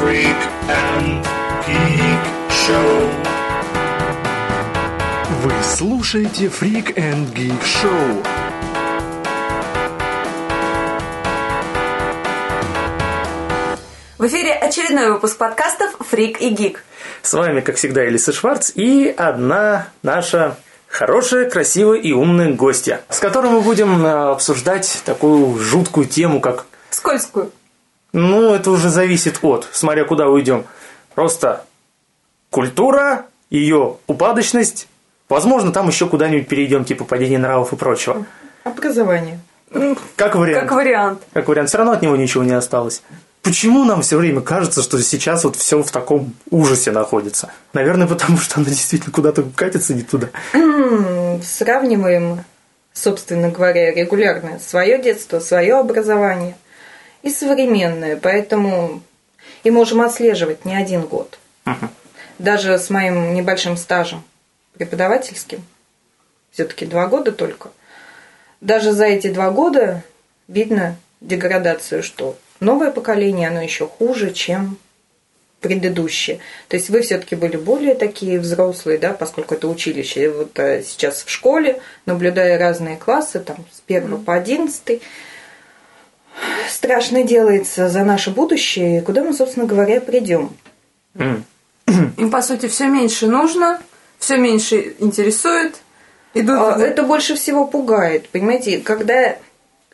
Freak and Geek Show. Вы слушаете Freak and Geek Show. В эфире очередной выпуск подкастов «Фрик и Гик». С вами, как всегда, Элиса Шварц и одна наша хорошая, красивая и умная гостья, с которой мы будем э, обсуждать такую жуткую тему, как... Скользкую. Ну, это уже зависит от, смотря куда уйдем. Просто культура, ее упадочность, возможно, там еще куда-нибудь перейдем, типа падение нравов и прочего. Образование. Как вариант. Как вариант. Как вариант. Все равно от него ничего не осталось. Почему нам все время кажется, что сейчас вот все в таком ужасе находится? Наверное, потому что оно действительно куда-то катится не туда. Сравниваем, собственно говоря, регулярно свое детство, свое образование и современное. Поэтому и можем отслеживать не один год. Даже с моим небольшим стажем преподавательским, все-таки два года только, даже за эти два года видно деградацию, что новое поколение, оно еще хуже, чем предыдущее. То есть вы все-таки были более такие взрослые, да, поскольку это училище. Вот э, сейчас в школе, наблюдая разные классы, там с 1 по 11, страшно делается за наше будущее, и куда мы, собственно говоря, придем. Им, по сути, все меньше нужно, все меньше интересует. Идут... А, Это больше всего пугает, понимаете, когда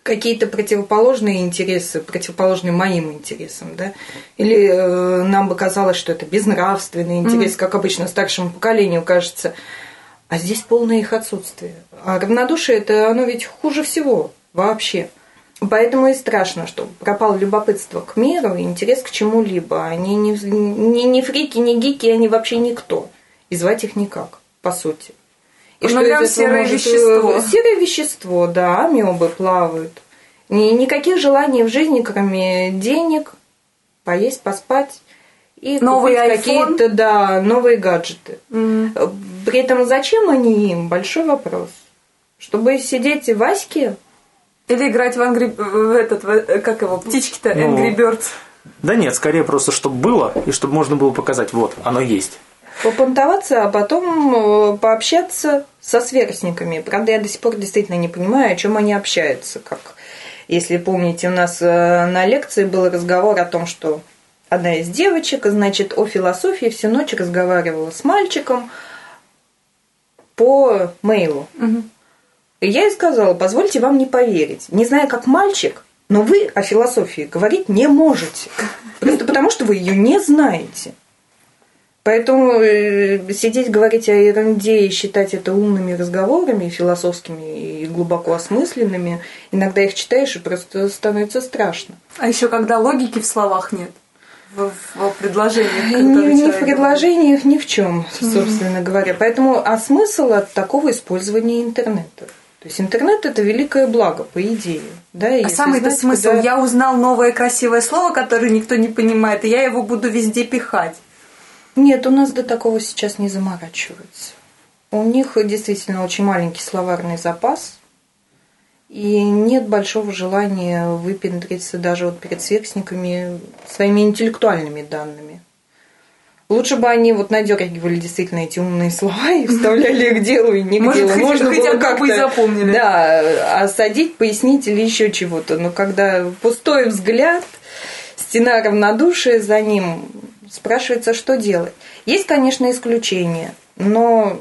какие-то противоположные интересы, противоположные моим интересам, да, или э, нам бы казалось, что это безнравственный интерес, как обычно старшему поколению кажется, а здесь полное их отсутствие. А равнодушие это оно ведь хуже всего вообще. Поэтому и страшно, что пропало любопытство к миру и интерес к чему-либо. Они не, не, не фрики, не гики, они вообще никто. И звать их никак, по сути. Ну, из прям серое может, вещество. э, Серое вещество, да, амебы плавают. Ни- никаких желаний в жизни, кроме денег, поесть, поспать и iPhone. какие-то, да, новые гаджеты. Э, При этом зачем они им? Большой вопрос. Чтобы сидеть в Аське? Или играть в Angry... в этот, в- э, как его, птички-то, Ну. Angry Birds. Да нет, скорее просто, чтобы было, и чтобы можно было показать, вот, оно есть. попонтоваться, а потом э, пообщаться со сверстниками. Правда, я до сих пор действительно не понимаю, о чем они общаются. Как, если помните, у нас э, на лекции был разговор о том, что одна из девочек, значит, о философии всю ночь разговаривала с мальчиком по мейлу. И я ей сказала, позвольте вам не поверить. Не знаю, как мальчик, но вы о философии говорить не можете. Просто потому, что вы ее не знаете. Поэтому э, сидеть говорить о ерунде и считать это умными разговорами, философскими и глубоко осмысленными, иногда их читаешь и просто становится страшно. А еще когда логики в словах нет. В, в предложениях. Ни, ни в предложениях, ни в чем, собственно говоря. Поэтому, а смысл от такого использования интернета? То есть интернет это великое благо, по идее. Да, А самый-то смысл, куда- я узнал новое красивое слово, которое никто не понимает, и я его буду везде пихать. Нет, у нас до такого сейчас не заморачиваются. У них действительно очень маленький словарный запас, и нет большого желания выпендриться даже вот перед сверстниками своими интеллектуальными данными. Лучше бы они вот надергивали действительно эти умные слова и вставляли их к делу и не к Может, делу. хоть- Можно одну бы и как-то, запомнили. Да, осадить, пояснить или еще чего-то. Но когда пустой взгляд, стена равнодушия за ним, спрашивается, что делать. Есть, конечно, исключения, но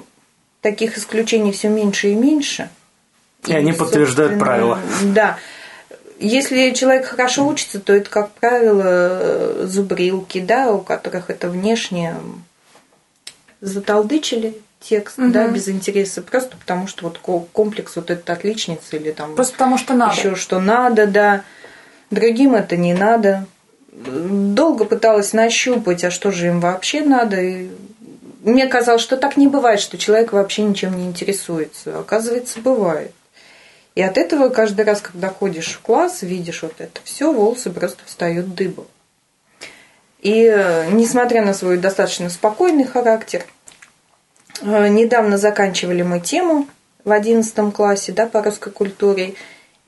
таких исключений все меньше и меньше. И они подтверждают правила. Да. Если человек хорошо учится, то это, как правило, зубрилки, да, у которых это внешне заталдычили текст, да, без интереса, просто потому что вот ко- комплекс вот этот отличницы или там Просто потому что надо. еще что надо, да. Другим это не надо. Долго пыталась нащупать, а что же им вообще надо. И мне казалось, что так не бывает, что человек вообще ничем не интересуется. Оказывается, бывает. И от этого каждый раз, когда ходишь в класс, видишь вот это все, волосы просто встают дыбом. И э, несмотря на свой достаточно спокойный характер, э, недавно заканчивали мы тему в 11 классе да, по русской культуре.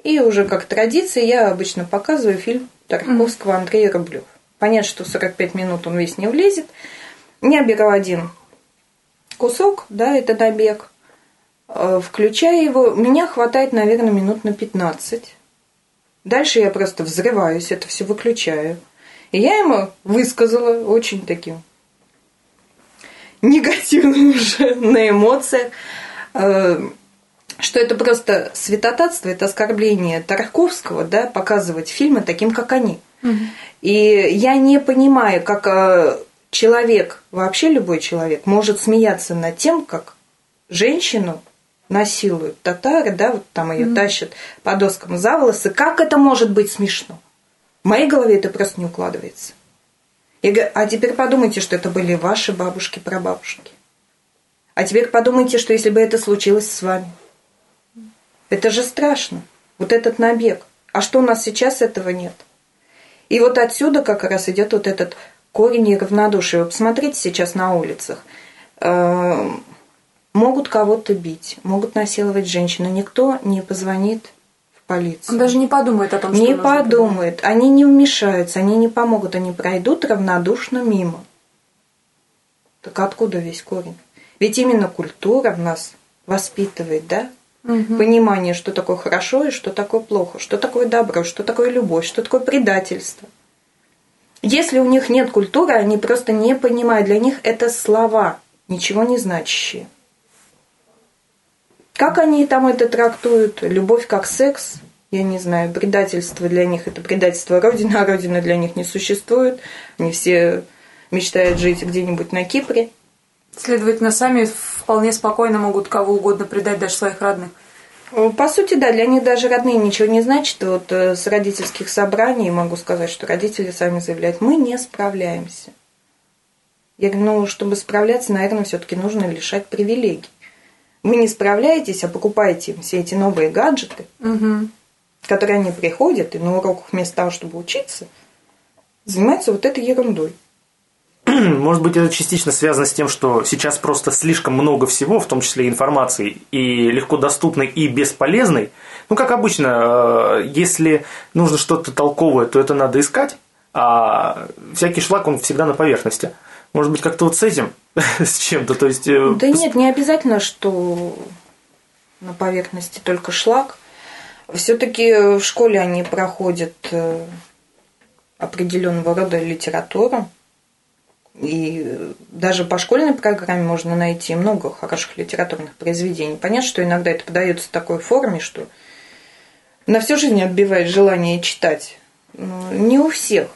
И уже как традиция я обычно показываю фильм Тарковского Андрея Рублев. Понятно, что 45 минут он весь не влезет. Я беру один кусок, да, это набег, э, включаю его, меня хватает, наверное, минут на 15. Дальше я просто взрываюсь, это все выключаю. И я ему высказала очень таким негативным уже на эмоциях, э, что это просто святотатство, это оскорбление Тарковского, да, показывать фильмы таким, как они. И я не понимаю, как э, человек, вообще любой человек, может смеяться над тем, как женщину насилуют татары, да, вот там ее тащат по доскам за волосы. Как это может быть смешно? В моей голове это просто не укладывается. Я говорю, а теперь подумайте, что это были ваши бабушки, прабабушки. А теперь подумайте, что если бы это случилось с вами. Это же страшно. Вот этот набег. А что у нас сейчас этого нет? И вот отсюда как раз идет вот этот корень и равнодушие. Вы посмотрите сейчас на улицах. Могут кого-то бить, могут насиловать женщину. Никто не позвонит в полицию. Он даже не подумает о том, что Не подумает, они не вмешаются, они не помогут, они пройдут равнодушно мимо. Так откуда весь корень? Ведь именно культура в нас воспитывает, да? Понимание, что такое хорошо и что такое плохо, что такое добро, что такое любовь, что такое предательство. Если у них нет культуры, они просто не понимают. Для них это слова, ничего не значащие. Как они там это трактуют? Любовь как секс? Я не знаю, предательство для них это предательство Родины, а Родина для них не существует. Они все мечтают жить где-нибудь на Кипре. Следовательно, сами вполне спокойно могут кого угодно предать, даже своих родных. По сути, да, для них даже родные ничего не значит. Вот э, с родительских собраний могу сказать, что родители сами заявляют, мы не справляемся. Я говорю, ну, чтобы справляться, наверное, все-таки нужно лишать привилегий. Вы не справляетесь, а покупаете им все эти новые гаджеты, Угу. которые они приходят и на уроках вместо того, чтобы учиться, занимаются вот этой ерундой. Может быть, это частично связано с тем, что сейчас просто слишком много всего, в том числе информации, и легко доступной, и бесполезной. Ну, как обычно, э, если нужно что-то толковое, то это надо искать, а всякий шлак, он всегда на поверхности. Может быть, как-то вот с этим, с чем-то, то есть... э, Да нет, не обязательно, что на поверхности только шлак. Все-таки в школе они проходят э, определенного рода литературу. И даже по школьной программе можно найти много хороших литературных произведений. Понятно, что иногда это подается в такой форме, что на всю жизнь отбивает желание читать. Но не у всех,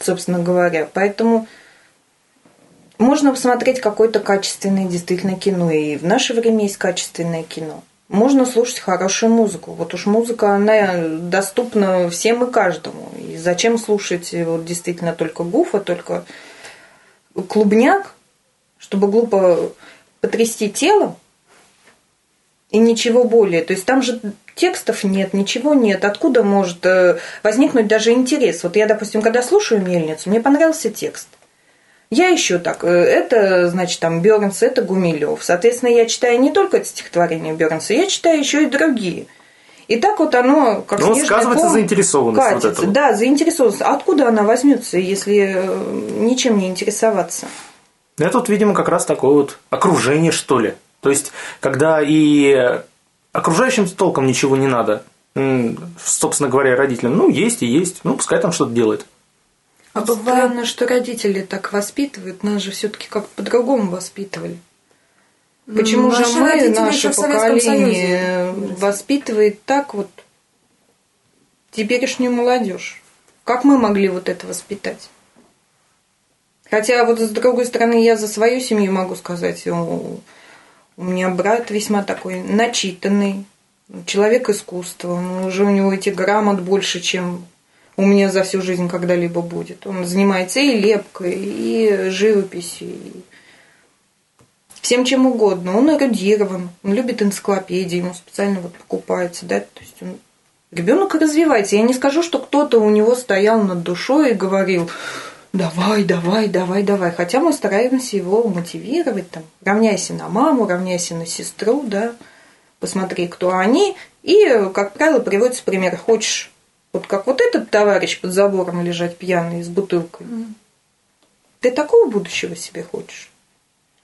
собственно говоря. Поэтому можно посмотреть какое-то качественное действительно кино. И в наше время есть качественное кино. Можно слушать хорошую музыку. Вот уж музыка, она доступна всем и каждому. И зачем слушать вот действительно только гуфа, только клубняк, чтобы глупо потрясти телом и ничего более. То есть там же текстов нет, ничего нет. Откуда может э, возникнуть даже интерес? Вот я, допустим, когда слушаю мельницу, мне понравился текст. Я еще так, э, это, значит, там Бернс, это Гумилев. Соответственно, я читаю не только это стихотворение Бернса, я читаю еще и другие. И так вот оно, как Ну, снежный сказывается ком, заинтересованность вот катится. этого. Да, заинтересованность. Откуда она возьмется, если э, ничем не интересоваться? Это вот, видимо, как раз такое вот окружение, что ли. То есть, когда и окружающим толком ничего не надо, собственно говоря, родителям, ну, есть и есть, ну, пускай там что-то делает. А Странно, что родители так воспитывают, нас же все-таки как по-другому воспитывали. Почему же Наши мы, родители наше поколение, воспитывает так вот теперешнюю молодежь? Как мы могли вот это воспитать? Хотя вот с другой стороны, я за свою семью могу сказать, у, меня брат весьма такой начитанный, человек искусства, он уже у него эти грамот больше, чем у меня за всю жизнь когда-либо будет. Он занимается и лепкой, и живописью, и всем чем угодно. Он эрудирован, он любит энциклопедии, ему специально вот покупается, да, то есть он ребенок развивается. Я не скажу, что кто-то у него стоял над душой и говорил, давай, давай, давай, давай. Хотя мы стараемся его мотивировать, там, равняйся на маму, равняйся на сестру, да, посмотри, кто они. И, как правило, приводится пример, хочешь Вот как вот этот товарищ под забором лежать пьяный с бутылкой. Ты такого будущего себе хочешь?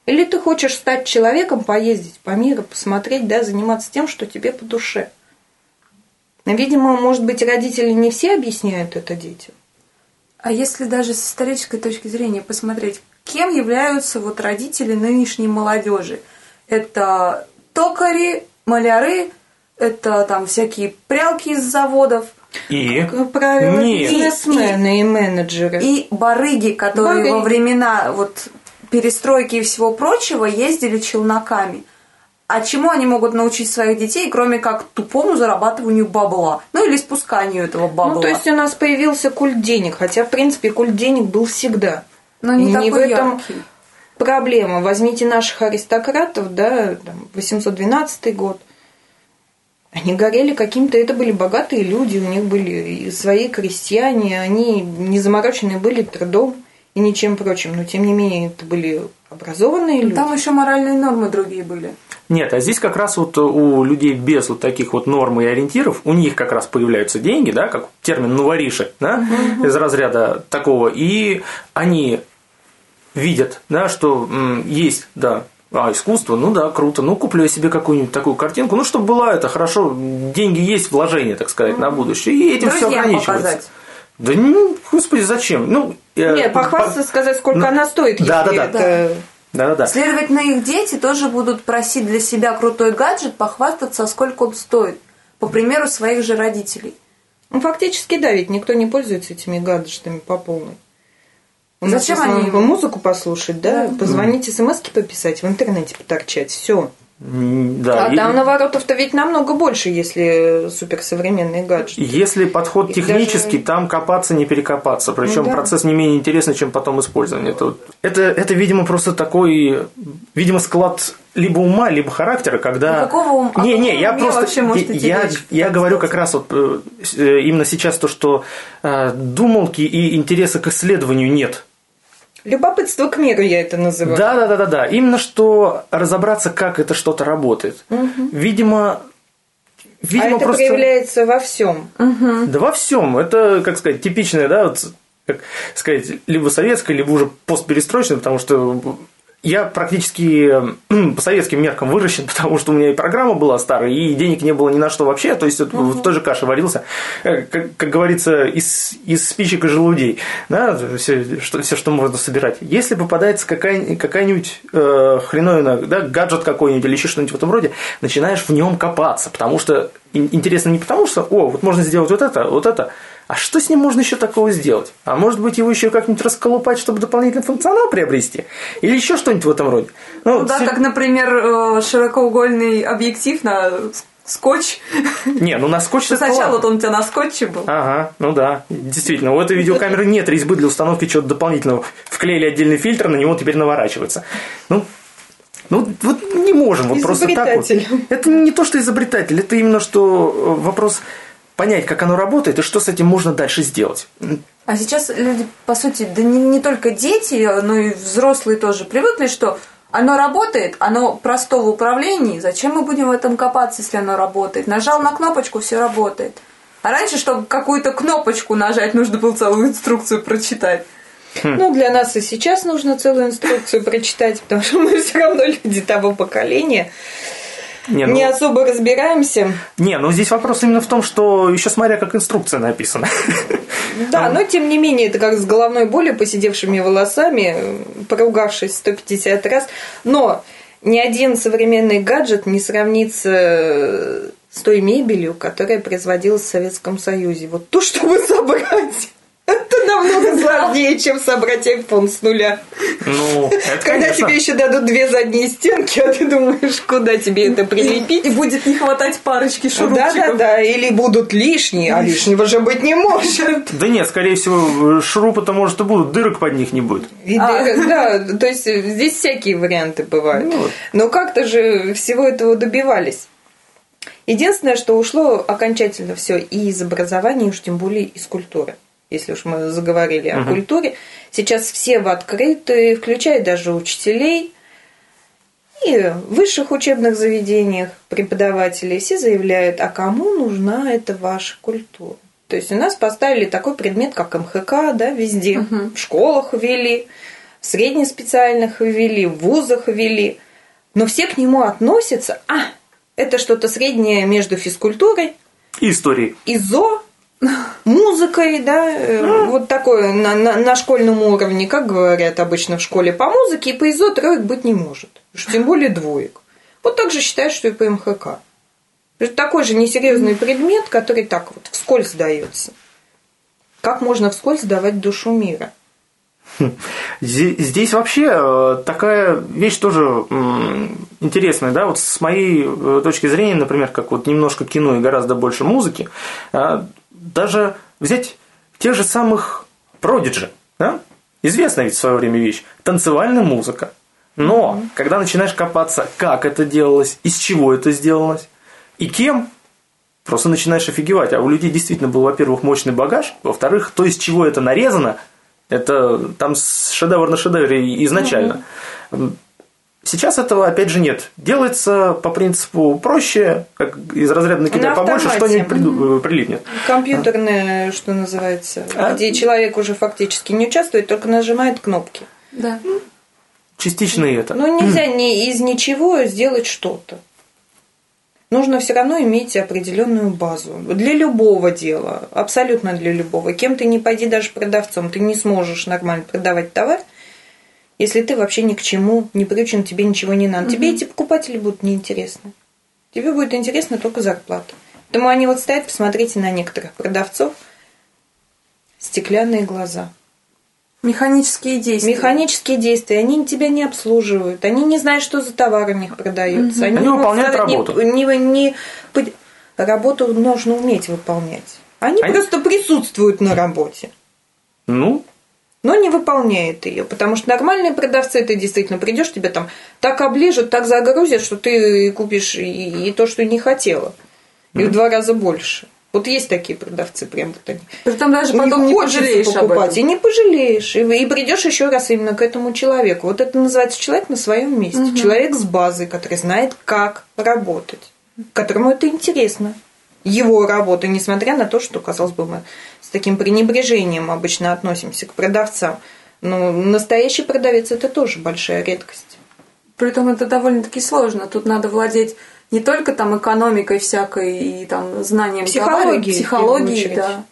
Или ты хочешь стать человеком, поездить по миру, посмотреть, да, заниматься тем, что тебе по душе? Видимо, может быть, родители не все объясняют это детям. А если даже с исторической точки зрения посмотреть, кем являются вот родители нынешней молодежи? Это токари, маляры, это там всякие прялки из заводов И? Как правило, Нет. бизнесмены и, менеджеры. и барыги, которые Барыги. во времена вот перестройки и всего прочего ездили челноками. А чему они могут научить своих детей, кроме как тупому зарабатыванию бабла? Ну или спусканию этого бабла. Ну, то есть у нас появился культ денег, хотя, в принципе, культ денег был всегда. Но не, не такой в этом яркий. Проблема. Возьмите наших аристократов, да, там, 812 год. Они горели каким-то, это были богатые люди, у них были свои крестьяне, они не заморочены были трудом и ничем прочим, но тем не менее это были образованные люди. Там еще моральные нормы другие были. Нет, а здесь как раз вот у людей без вот таких вот норм и ориентиров, у них как раз появляются деньги, да, как термин новоришек, да, из разряда такого, и они видят, да, что м, есть, да, а, искусство, ну да, круто, ну куплю я себе какую-нибудь такую картинку, ну чтобы была это хорошо, деньги есть, вложение, так сказать, на будущее, и этим все ограничивается. показать. Да ну, господи, зачем? Ну, э, Нет, похвастаться, сказать, сколько ну, она стоит, да, если да, да. это... Да-да-да. Следовательно, их дети тоже будут просить для себя крутой гаджет, похвастаться, а сколько он стоит. По примеру своих же родителей. Ну, фактически, да, ведь никто не пользуется этими гаджетами по полной. У нас Зачем основном они- по музыку послушать, да, Да. позвонить, смс пописать, в интернете поторчать, все. Да, а и- там наворотов-то ведь намного больше, если суперсовременные гаджеты. Если подход Их технический, даже- там копаться не перекопаться. Причем Ну да. процесс не менее интересный, чем потом использование. Это, это, это, видимо, просто такой, видимо, склад либо ума, либо характера, когда... Ну, какого ум- о Не, не, каком я просто... вообще может идти я, речь? я говорю как раз вот э, э, именно сейчас то, что э, думалки и интереса к исследованию нет. Любопытство к миру я это называю. Да, да, да, да, да. Именно что разобраться, как это что-то работает. Видимо, а видимо это просто... проявляется во всем. Да во всем. Это, как сказать, типичное, да, вот, как сказать, либо советское, либо уже постперестроечное, потому что я практически м, по советским меркам выращен, потому что у меня и программа была старая, и денег не было ни на что вообще, то есть вот в той же каше варился, Э, как, как говорится, из, из спичек и желудей, да, все что, все, что можно собирать. Если попадается какая, какая-нибудь э, хреновина, да, гаджет какой-нибудь или еще что-нибудь в этом роде, начинаешь в нем копаться, потому что ин- интересно не потому, что, о, вот можно сделать вот это, вот это, а что с ним можно еще такого сделать? А может быть, его еще как-нибудь расколупать, чтобы дополнительный функционал приобрести? Или еще что-нибудь в этом роде? Ну, Ну да, все- как, например, э, широкоугольный объектив на скотч. Не, ну на скотч это Сначала вот он у тебя на скотче был. Ага, ну да, действительно. У этой видеокамеры нет резьбы для установки чего-то дополнительного. Вклеили отдельный фильтр, на него теперь наворачивается. Ну, ну вот не можем, вот просто так вот. Это не то, что изобретатель, это именно что э, вопрос понять, как оно работает и что с этим можно дальше сделать. А сейчас люди, по сути, да не, не только дети, но и взрослые тоже привыкли, что оно работает, оно просто в управлении. Зачем мы будем в этом копаться, если оно работает? Нажал на кнопочку, все работает. А раньше, чтобы какую-то кнопочку нажать, нужно было целую инструкцию прочитать. Ну, для нас и сейчас нужно целую инструкцию прочитать, потому что мы все равно люди того поколения. Не, ну, Не особо разбираемся. не, ну здесь вопрос именно в том, что еще смотря, как инструкция написана. Да, но тем не менее, это как с головной болью, посидевшими волосами, поругавшись 150 раз. Но ни один современный гаджет не сравнится с той мебелью, которая производилась в Советском Союзе. Вот то, чтобы собрать, это намного сложнее, чем собрать iPhone с нуля. Ну, это, Когда конечно. тебе еще дадут две задние стенки, а ты думаешь, куда тебе это прилепить? И будет не хватать парочки Да, шурупчиков. да, да, или будут лишние, а лишнего же быть не может. Да нет, скорее всего, шурупы-то, может, и будут, дырок под них не будет. И А. Да, да, то есть э, здесь всякие варианты бывают. Ну вот. Но как-то же всего этого добивались. Единственное, что ушло окончательно все и из образования, и уж тем более из культуры. Если уж мы заговорили о культуре, сейчас все в открытую, включая даже учителей и в высших учебных заведениях преподаватели, все заявляют, а кому нужна эта ваша культура? То есть у нас поставили такой предмет, как МХК, да, везде. В школах ввели, в среднеспециальных ввели, в вузах ввели. Но все к нему относятся, а, это что-то среднее между физкультурой, И истории. ИЗО, музыкой, да, э, вот такое на, на, на школьном уровне, как говорят обычно в школе по музыке, и по ИЗО троек быть не может, уж тем более двоек. Вот так же считают, что и по МХК. Это такой же несерьезный предмет, который так вот вскользь дается. Как можно вскользь давать душу мира? Здесь вообще э, такая вещь тоже интересная, да, вот с моей э, точки зрения, например, как вот немножко кино и гораздо больше музыки, а, даже взять тех же самых Продиджи, да, известная ведь в свое время вещь, танцевальная музыка. Но, когда начинаешь копаться, как это делалось, из чего это сделалось, и кем, просто начинаешь офигевать. А у людей действительно был, во-первых, мощный багаж, во-вторых, то, из чего это нарезано, это там шедевр на шедевре изначально. Сейчас этого, опять же, нет. Делается по принципу проще, как из разряда накидай На побольше, что-нибудь приду- э, прилипнет. Компьютерное, что называется, А? где человек уже фактически не участвует, только нажимает кнопки. Да. Частично и это. Но нельзя ни из ничего сделать что-то. Нужно все равно иметь определенную базу. Для любого дела, абсолютно для любого. Кем ты не пойди даже продавцом, ты не сможешь нормально продавать товар, если ты вообще ни к чему не приучен, тебе ничего не надо. Тебе эти покупатели будут неинтересны. Тебе будет интересна только зарплата. Поэтому они вот стоят, посмотрите на некоторых продавцов, стеклянные глаза. Механические действия. Механические действия, они тебя не обслуживают, они не знают, что за товар у них продается. Они не могут выполняют не- работу. Не, не под- работу нужно уметь выполнять. Они, Они- просто присутствуют на работе, Ну, но не выполняют ее. Потому что нормальные продавцы, ты действительно придешь, тебя там так оближут, так загрузят, что ты купишь и, и то, что не хотела. И в два раза больше. Вот есть такие продавцы, прям вот они. Притом даже потом не, хочется пожалеешь об покупать, этом. и не пожалеешь. И, и придешь еще раз именно к этому человеку. Вот это называется человек на своем месте. Человек с базой, который знает, как работать, которому это интересно. Его работа, несмотря на то, что, казалось бы, мы с таким пренебрежением обычно относимся к продавцам. Но настоящий продавец это тоже большая редкость. Притом это довольно-таки сложно. Тут надо владеть не только там экономикой всякой и там знанием Психологией, товара, очередь. да.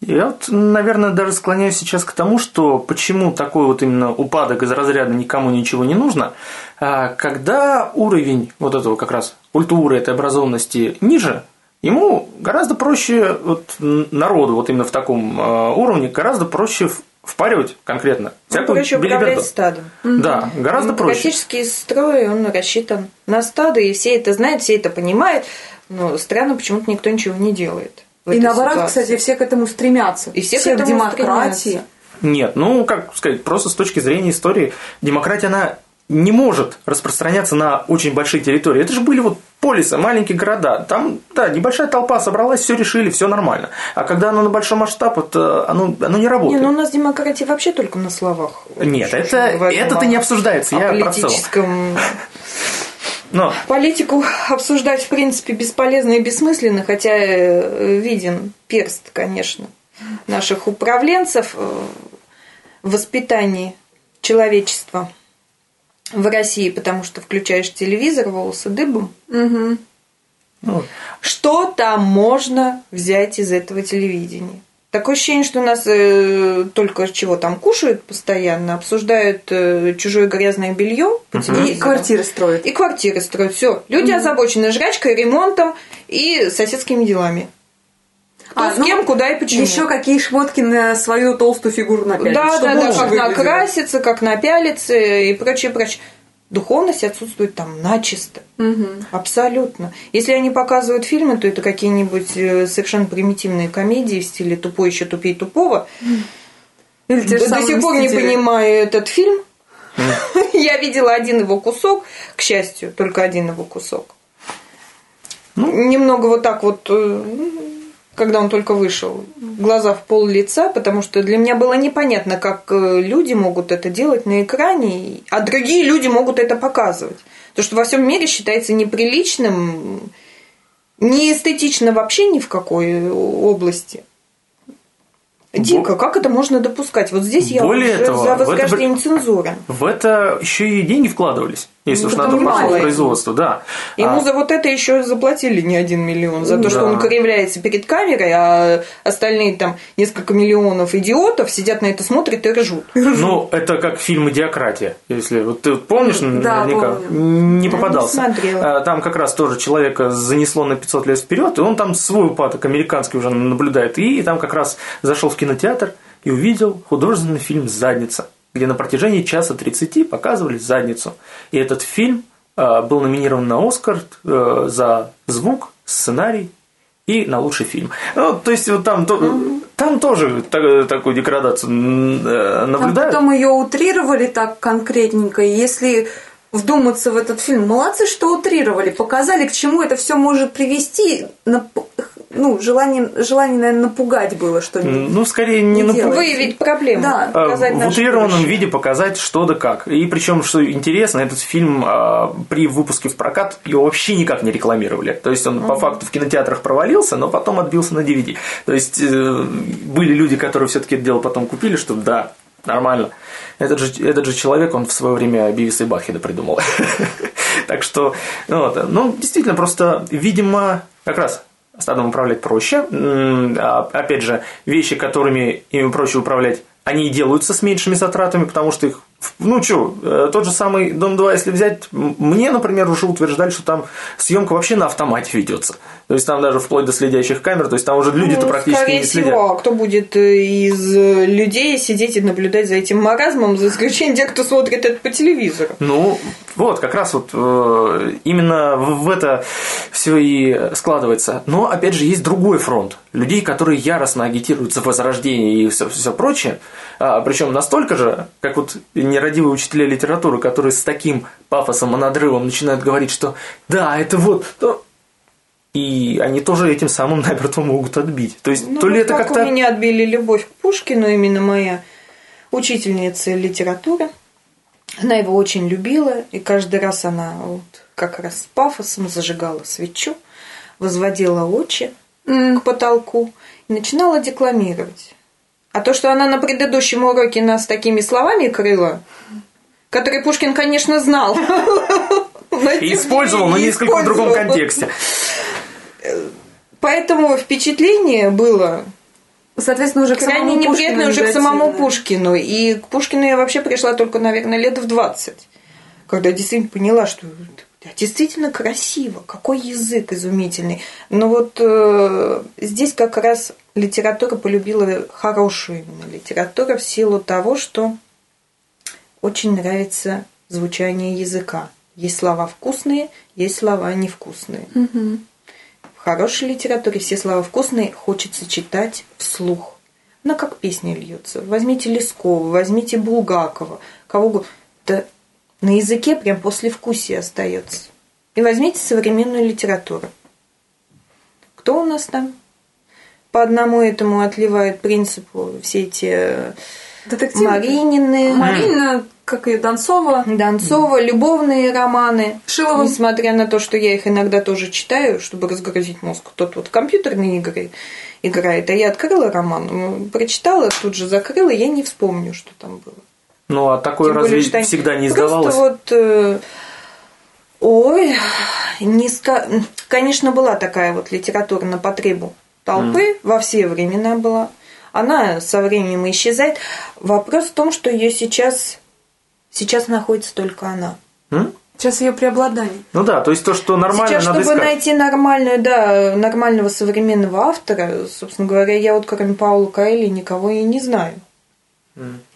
Я вот, наверное, даже склоняюсь сейчас к тому, что почему такой вот именно упадок из разряда никому ничего не нужно, а, когда уровень вот этого как раз культуры, этой образованности ниже, ему гораздо проще вот, народу вот именно в таком а, уровне гораздо проще впаривать конкретно. всякую Проще управлять стадом. Да, гораздо проще. Демократический строй, он рассчитан на стадо, и все это знают, все это понимают, но странно, почему-то никто ничего не делает. И наоборот, ситуации. кстати, все к этому стремятся. И все к к этому демократии. стремятся. Нет, ну, как сказать, просто с точки зрения истории, демократия, она не может распространяться на очень большие территории. Это же были вот полисы, маленькие города. Там, да, небольшая толпа собралась, все решили, все нормально. А когда оно на большой масштаб, это, оно, оно не Не, работает. ну у нас демократия вообще только на словах. Нет, это, это-то не обсуждается, о я политическом... Но Политику обсуждать, в принципе, бесполезно и бессмысленно, хотя э, виден перст, конечно, наших управленцев э, в воспитании человечества в России, потому что включаешь телевизор, волосы дыбом. Мгм. ну, Что там можно взять из этого телевидения? Такое ощущение, что у нас э, только чего там кушают постоянно, обсуждают э, чужое грязное белье по И квартиры строят. И квартиры строят. Все. Люди озабочены жрачкой, ремонтом и соседскими делами. Кто А, с ну, кем, куда и почему. Еще какие шмотки на свою толстую фигуру напялить. да, да, да, как выглядело. накраситься, как напялиться и прочее, прочее. Духовность отсутствует там начисто. Мгм. Абсолютно. Если они показывают фильмы, то это какие-нибудь э, совершенно примитивные комедии в стиле «Тупой еще тупее тупого». Или те же До самые сих пор не понимаю этот фильм. Я видела один его кусок, к счастью, только один его кусок. Ну. Немного вот так вот, э, когда он только вышел, глаза в пол лица, потому что для меня было непонятно, как э, люди могут это делать на экране, а другие люди могут это показывать. То, что во всем мире считается неприличным Не эстетично вообще ни в какой области. Дико, как это можно допускать? Вот здесь я Более уже того, за в это цензуры. В это еще и деньги вкладывались, если Ну, уж это надо прошло понимаю. производство, да. Ему А, за вот это еще заплатили не один миллион, за то, Да. что он кривляется перед камерой, а остальные там несколько миллионов идиотов сидят на это, смотрят и ржут. Ну, это как фильм «Идиократия». Если вот ты помнишь, Да, наверняка, помню. не попадался. Не смотрела. А, Там как раз тоже человека занесло на 500 лет вперед, и он там свой упадок американский уже наблюдает. И там как раз зашел в кинотеатр и увидел художественный фильм «Задница», где на протяжении часа 30 показывали задницу. И этот фильм а, был номинирован на «Оскар» э, за звук, сценарий и на лучший фильм. Ну, то есть вот там, то- там тоже та- такую деградацию э, Там наблюдают. потом ее утрировали так конкретненько. И Если вдуматься в этот фильм, молодцы, что утрировали, показали, к чему это все может привести. Ну, желание, желание, наверное, напугать было что-нибудь. Ну, скорее, не Не напугать. Выявить проблему, Да. А, показать в утрированном виде показать что да как. И причем, что интересно, этот фильм а, при выпуске в прокат его вообще никак не рекламировали. То есть он по факту в кинотеатрах провалился, но потом отбился на DVD. То есть э, были люди, которые все-таки это дело потом купили, что да, нормально. Этот же, этот же человек, он в свое время Бивиса и Бахеда придумал. Так что, ну, вот, ну, действительно, просто, видимо, как раз стадом управлять проще. А, Опять же, вещи, которыми им проще управлять, они и делаются с меньшими затратами, потому что их ну что, тот же самый Дом 2, если взять, мне, например, уже утверждали, что там съемка вообще на автомате ведется. То есть там даже вплоть до следящих камер, то есть там уже люди-то Ну, практически скорее не следят. всего, а кто будет э, из э, людей сидеть и наблюдать за этим маразмом, за исключением тех, кто смотрит это по телевизору? Ну, вот, как раз вот э, именно в это все и складывается. Но, опять же, есть другой фронт. Людей, которые яростно агитируют за возрождение и все, прочее. причем настолько же, как вот нерадивые учителя литературы, которые с таким пафосом и надрывом начинают говорить, что да, это вот то. И они тоже этим самым намертво могут отбить. То есть, Ну, то ли это как как-то... у меня отбили любовь к Пушкину, именно моя учительница литературы. Она его очень любила, и каждый раз она вот как раз с пафосом зажигала свечу, возводила очи к потолку и начинала декламировать. А то, что она на предыдущем уроке нас такими словами крыла, которые Пушкин, конечно, знал. И использовал, но несколько в другом контексте. Поэтому впечатление было Соответственно, уже к крайне самому неприятно Пушкину уже к самому. Пушкину. И к Пушкину я вообще пришла только, наверное, лет в 20. Когда действительно поняла, что да, действительно красиво, какой язык изумительный. Но вот э, здесь как раз литература полюбила хорошую именно литературу в силу того, что очень нравится звучание языка. Есть слова вкусные, есть слова невкусные. В хорошей литературе все слова вкусные, хочется читать вслух. Она как песня льется. Возьмите Лескова, возьмите Булгакова, кого угодно. Да на языке прям послевкусие остается. И возьмите современную литературу. Кто у нас там? По одному этому отливают принципу все эти э, Детектив. Маринины, Марина, как и Донцова. Донцова, любовные романы. Шилова. Несмотря на то, что я их иногда тоже читаю, чтобы разгрузить мозг. Тот вот компьютерные игры играет, а я открыла роман, прочитала, тут же закрыла, я не вспомню, что там было. Ну, а такое Тем разве более, всегда не Просто издавалось? вот, э, ой, не ска- конечно, была такая вот литература на потребу толпы, во все времена была. Она со временем исчезает. Вопрос в том, что ее сейчас, сейчас находится только она. М? Сейчас ее преобладание. Ну да, то есть то, что нормально Сейчас, надо чтобы искать. найти нормальную, да, нормального современного автора, собственно говоря, я вот кроме Паула Каэли никого и не знаю.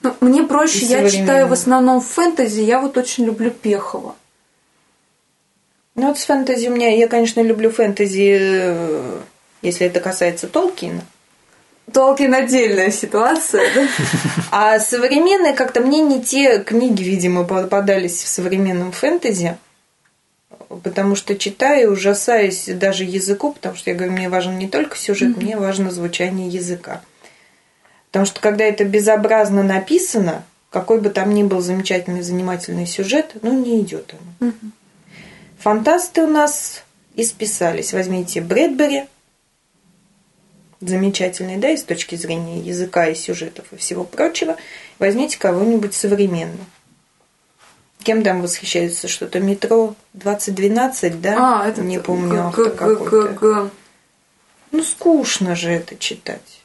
Ну, мне проще, я читаю в основном фэнтези, я вот очень люблю Пехова. Ну вот с фэнтези у меня, я, конечно, люблю фэнтези, э, если это касается Толкина. Толкин отдельная ситуация, да? А современные как-то мне не те книги, видимо, попадались в современном фэнтези, потому что читаю, ужасаюсь даже языку, потому что я говорю, мне важен не только сюжет, мне важно звучание языка. Потому что когда это безобразно написано, какой бы там ни был замечательный, занимательный сюжет, ну, не идет оно. Фантасты у нас и списались. Возьмите Брэдбери, замечательный, да, и с точки зрения языка и сюжетов и всего прочего. Возьмите кого-нибудь современного. Кем там восхищается что-то? Метро 2012, да? А, это Не помню автор какой-то. Ну, скучно же это читать.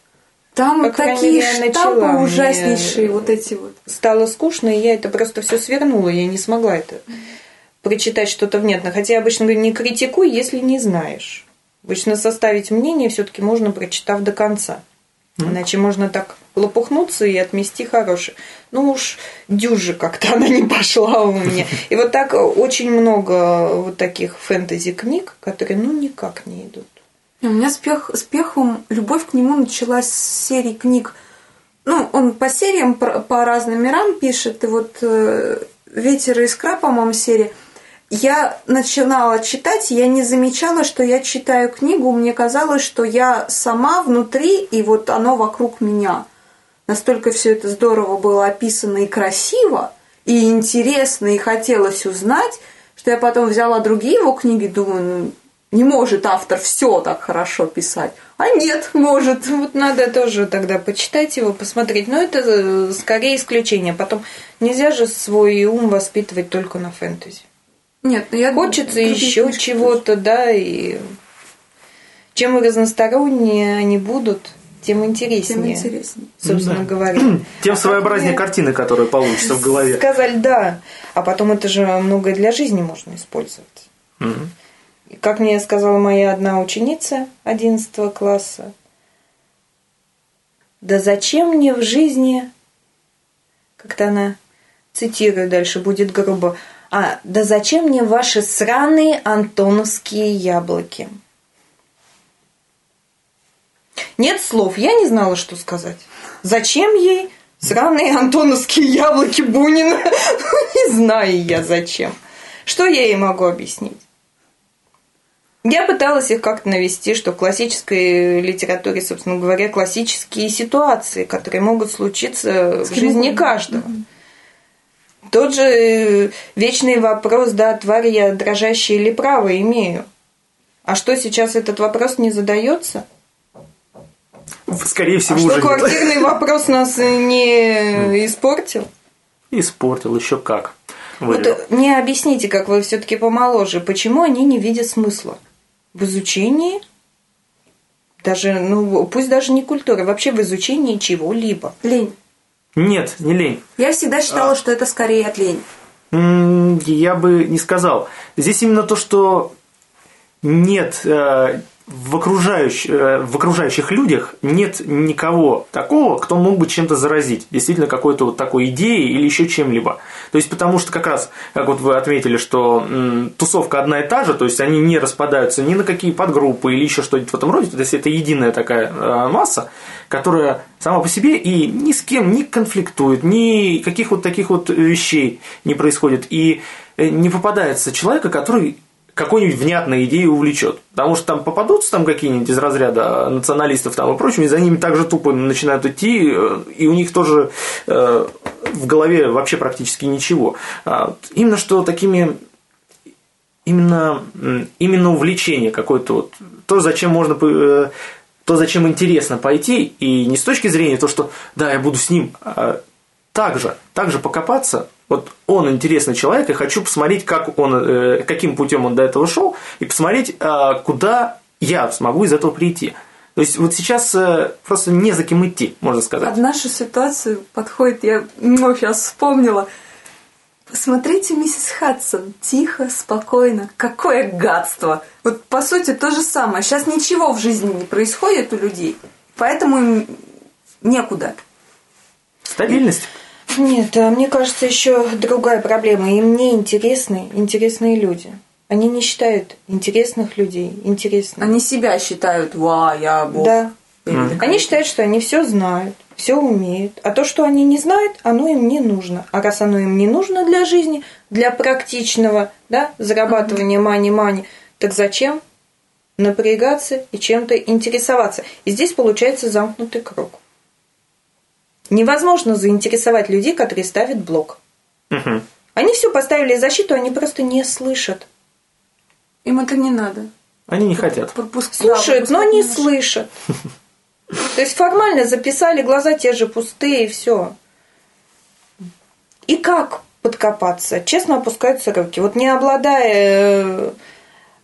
Там По такие мере, штампы начала, мне- ужаснейшие, вот эти вот. Стало скучно, и я это просто все свернула. Я не смогла это прочитать что-то внятно. Хотя я обычно говорю, не критикуй, если не знаешь. Обычно составить мнение все-таки можно, прочитав до конца. Иначе можно так лопухнуться и отмести хорошее. Ну уж дюжи как-то она не пошла у меня. И вот так очень много вот таких фэнтези-книг, которые ну никак не идут. У меня с, Пех- с Пехом любовь к нему началась с серии книг. Ну, он по сериям, по разным мирам пишет. И вот э, «Ветер и искра», по-моему, серия. Я начинала читать, я не замечала, что я читаю книгу. Мне казалось, что я сама внутри, и вот оно вокруг меня. Настолько все это здорово было описано и красиво, и интересно, и хотелось узнать, что я потом взяла другие его книги, думаю, ну, не может автор все так хорошо писать. А нет, может. Вот надо тоже тогда почитать его, посмотреть. Но это э, скорее исключение. Потом нельзя же свой ум воспитывать только на фэнтези. Нет, ну я Хочется еще чего-то, да, и чем разносторонние они будут, тем интереснее. Тем интереснее. Собственно Да. говоря. Тем А своеобразнее картины, которые получатся в голове. Сказали, да. А потом это же многое для жизни можно использовать. Мгм. Как мне сказала моя одна ученица 11 класса, да зачем мне в жизни, как-то она, цитирую дальше, будет грубо, а, да зачем мне ваши сраные антоновские яблоки? Нет слов, я не знала, что сказать. Зачем ей сраные антоновские яблоки Бунина? Не знаю я зачем. Что я ей могу объяснить? Я пыталась их как-то навести, что в классической литературе, собственно говоря, классические ситуации, которые могут случиться в кем жизни каждого. Тот же э, вечный вопрос, да, тварь я дрожащая или право имею. А что сейчас этот вопрос не задается? Скорее всего, а что уже нет. квартирный вопрос нас не испортил? Испортил еще как. Вот э, мне объясните, как вы все-таки помоложе, почему они не видят смысла в изучении, даже, ну, пусть даже не культуры, вообще в изучении чего-либо. Лень. Нет, не лень. Я всегда считала, что это скорее от лени. М, Я бы не сказал. Здесь именно то, что нет э, в, окружающих, в окружающих людях нет никого такого, кто мог бы чем-то заразить. Действительно, какой-то вот такой идеей или еще чем-либо. То есть, потому что как раз, как вот вы отметили, что м, тусовка одна и та же, то есть они не распадаются ни на какие подгруппы или еще что-нибудь в этом роде. То есть, это единая такая э, масса, которая сама по себе и ни с кем не конфликтует, ни каких вот таких вот вещей не происходит. И э, не попадается человека, который какой-нибудь внятной идеей увлечет. Потому что там попадутся там какие-нибудь из разряда националистов там и прочими, и за ними также тупо начинают идти, э, и у них тоже э, в голове вообще практически ничего. А Именно что такими именно, именно увлечение какое-то вот, то, зачем можно э, то, зачем интересно пойти, и не с точки зрения то, что да, я буду с ним, а также, также покопаться. Вот он интересный человек, и хочу посмотреть, как он, э, каким путем он до этого шел, и посмотреть, а, куда я смогу из этого прийти. То есть вот сейчас э, просто не за кем идти, можно сказать. Под нашу ситуацию подходит, я ну, сейчас вспомнила. Посмотрите, миссис Хадсон, тихо, спокойно. Какое гадство! Вот по сути то же самое. Сейчас ничего в жизни не происходит у людей, поэтому им некуда. Стабильность. Нет, а мне кажется, еще другая проблема. Им не интересны интересные люди. Они не считают интересных людей интересными. Они себя считают, ва, я бог. Да. Такая. Они считают, что они все знают, все умеют. А то, что они не знают, оно им не нужно. А раз оно им не нужно для жизни, для практичного да, зарабатывания мани-мани, так зачем напрягаться и чем-то интересоваться? И здесь получается замкнутый круг. Невозможно заинтересовать людей, которые ставят блок. Мгм. Они все поставили защиту, они просто не слышат. Им это не надо. Они не хотят. Пропуск- да, Слушают, но пропускать не немножко. слышат. То есть формально записали, глаза те же пустые, и все. И как подкопаться? Честно опускаются руки. Вот не обладая э,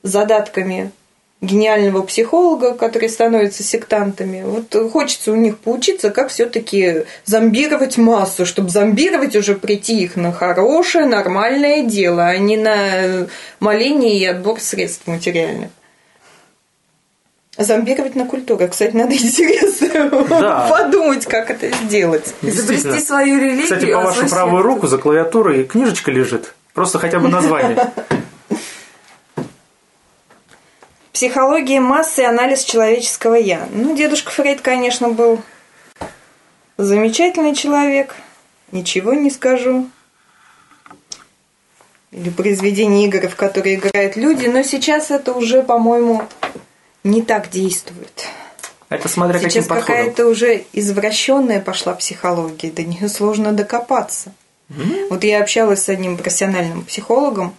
задатками гениального психолога, которые становятся сектантами, вот хочется у них поучиться, как все-таки зомбировать массу, чтобы зомбировать уже прийти их на хорошее, нормальное дело, а не на моление и отбор средств материальных. Зомбировать на культуру. Кстати, надо интересно Да. подумать, как это сделать. Изобрести свою религию. Кстати, по вашу правую руку за клавиатурой книжечка лежит. Просто хотя бы название. Психология массы и анализ человеческого «я». Ну, дедушка Фрейд, конечно, был замечательный человек. Ничего не скажу. Или произведения игр, в которые играют люди. Но сейчас это уже, по-моему, не так действует. Это смотря каким Сейчас подходом. какая-то уже извращенная пошла психология, до нее сложно докопаться. Вот я общалась с одним профессиональным психологом.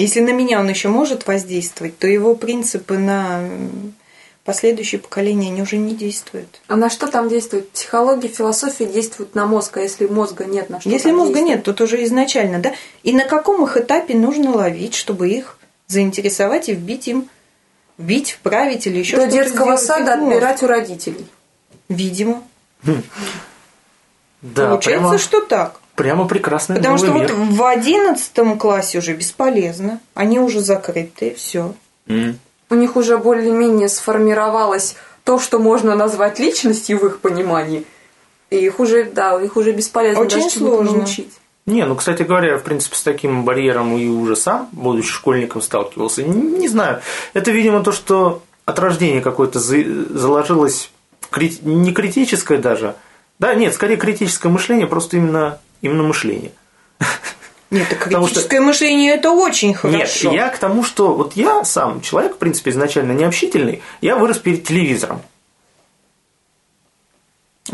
Если на меня он еще может воздействовать, то его принципы на последующие поколения они уже не действуют. А на что там действует? Психология, философия действуют на мозг, а если мозга нет, на что Если там мозга действует? нет, тут уже изначально, да? И на каком их этапе нужно ловить, чтобы их заинтересовать и вбить им, вбить, вправить или еще До что-то детского сделать сада отбирать у родителей. Видимо. Да, Получается, прямо, что так. Прямо прекрасный Потому что новый вот мир. в одиннадцатом классе уже бесполезно. Они уже закрыты, все. М. У них уже более-менее сформировалось то, что можно назвать личностью в их понимании. И их уже, да, их уже бесполезно Очень даже сложно. научить. Не, ну, кстати говоря, в принципе, с таким барьером и уже сам, будучи школьником, сталкивался. Не, не знаю. Это, видимо, то, что от рождения какое-то за- заложилось крит- не критическое даже. Да, нет, скорее критическое мышление, просто именно, именно мышление. Нет, это Потому что- критическое мышление это очень хорошо. Нет, я к тому, что вот я сам человек, в принципе, изначально необщительный, я вырос перед телевизором.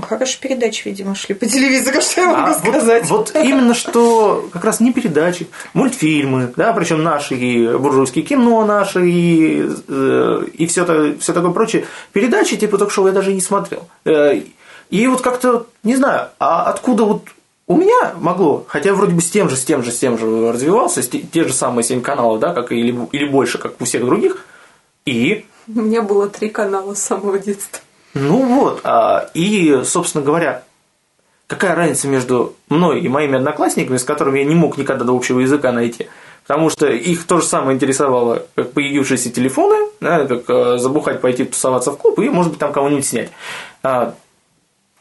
Хорошие передачи, видимо, шли по телевизору, что я могу А вот, сказать. вот именно что как раз не передачи, мультфильмы, да, причем наши и буржуйские кино наши и, э, и все, все такое прочее. Передачи типа ток-шоу я даже не смотрел. Э, И вот как-то, не знаю, а откуда вот у меня могло, хотя вроде бы с тем же, с тем же, с тем же развивался, с те, те же самые семь каналов, да, как и- или, или больше, как у всех других, и У меня было три канала с самого детства. ну вот, а, и, собственно говоря, какая разница между мной и моими одноклассниками, с которыми я не мог никогда до общего языка найти? Потому что их то же самое интересовало, как появившиеся телефоны, да, как э, забухать, пойти тусоваться в клуб и, может быть, там кого-нибудь снять. А,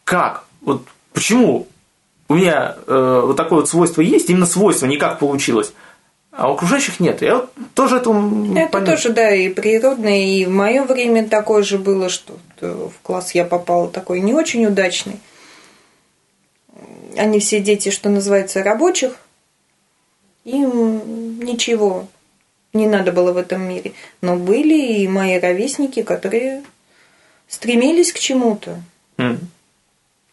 как? Вот почему у меня э, вот такое вот свойство есть, именно свойство, не как получилось, а у окружающих нет. Я вот тоже этому Это понят- тоже, да, и природное, и в мое время такое же было, что э, в класс я попала такой не очень удачный. Они все дети, что называется, рабочих. Им ничего не надо было в этом мире. Но были и мои ровесники, которые стремились к чему-то. М.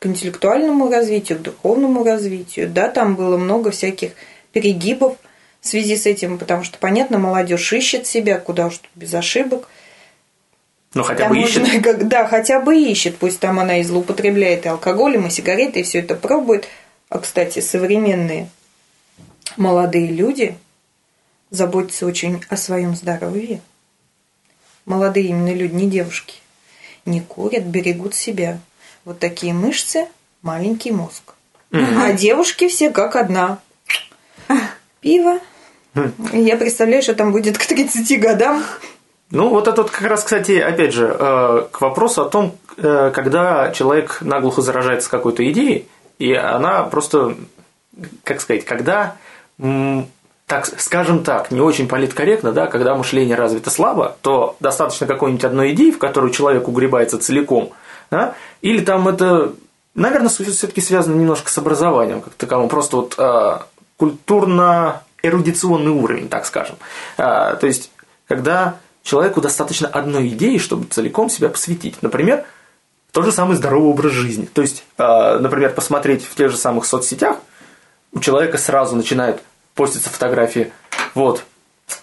К интеллектуальному развитию, к духовному развитию. Да, там было много всяких перегибов в связи с этим, потому что, понятно, молодежь ищет себя, куда уж тут без ошибок. Ну, хотя Там бы ищет. можно как- Да, хотя бы ищет. Пусть там она и злоупотребляет и алкоголем, и сигаретой, и все это пробует. А, кстати, современные молодые люди заботятся очень о своем здоровье. Молодые именно люди, не девушки. Не курят, берегут себя. Вот такие мышцы, маленький мозг. А девушки все как одна. Пиво. Я представляю, что там будет к 30 годам. Ну, вот это вот как раз, кстати, опять же, э, к вопросу о том, э, когда человек наглухо заражается какой-то идеей, и она просто, как сказать, когда, так скажем так, не очень политкорректно, да, когда мышление развито слабо, то достаточно какой-нибудь одной идеи, в которую человек угребается целиком, да, или там это, наверное, все-таки связано немножко с образованием как таковым, просто вот э, культурно-эрудиционный уровень, так скажем. А, то есть, когда человеку достаточно одной идеи, чтобы целиком себя посвятить. Например, тот же самый здоровый образ жизни. То есть, э, например, посмотреть в тех же самых соцсетях, у человека сразу начинают поститься фотографии. Вот,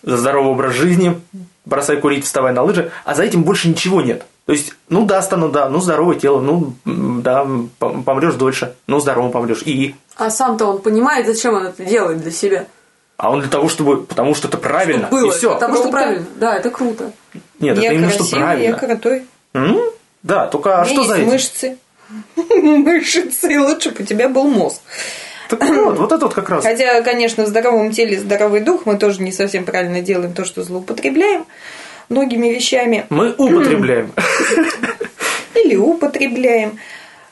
за здоровый образ жизни, бросай курить, вставай на лыжи, а за этим больше ничего нет. То есть, ну да, стану, да, ну здоровое тело, ну да, пом- помрешь дольше, ну здоровым помрешь. И А сам-то он понимает, зачем он это делает для себя. а он для того, чтобы, потому что это правильно, Было. и все. Потому что Круто. правильно. Да, это круто. Нет, я это именно что красивый, я правильно. крутой. М? Да, только а что есть за этим? мышцы. Мышцы, и лучше бы у тебя был мозг. Так вот, вот это вот как раз. Хотя, конечно, в здоровом теле здоровый дух, мы тоже не совсем правильно делаем то, что злоупотребляем многими вещами Мы употребляем. или употребляем.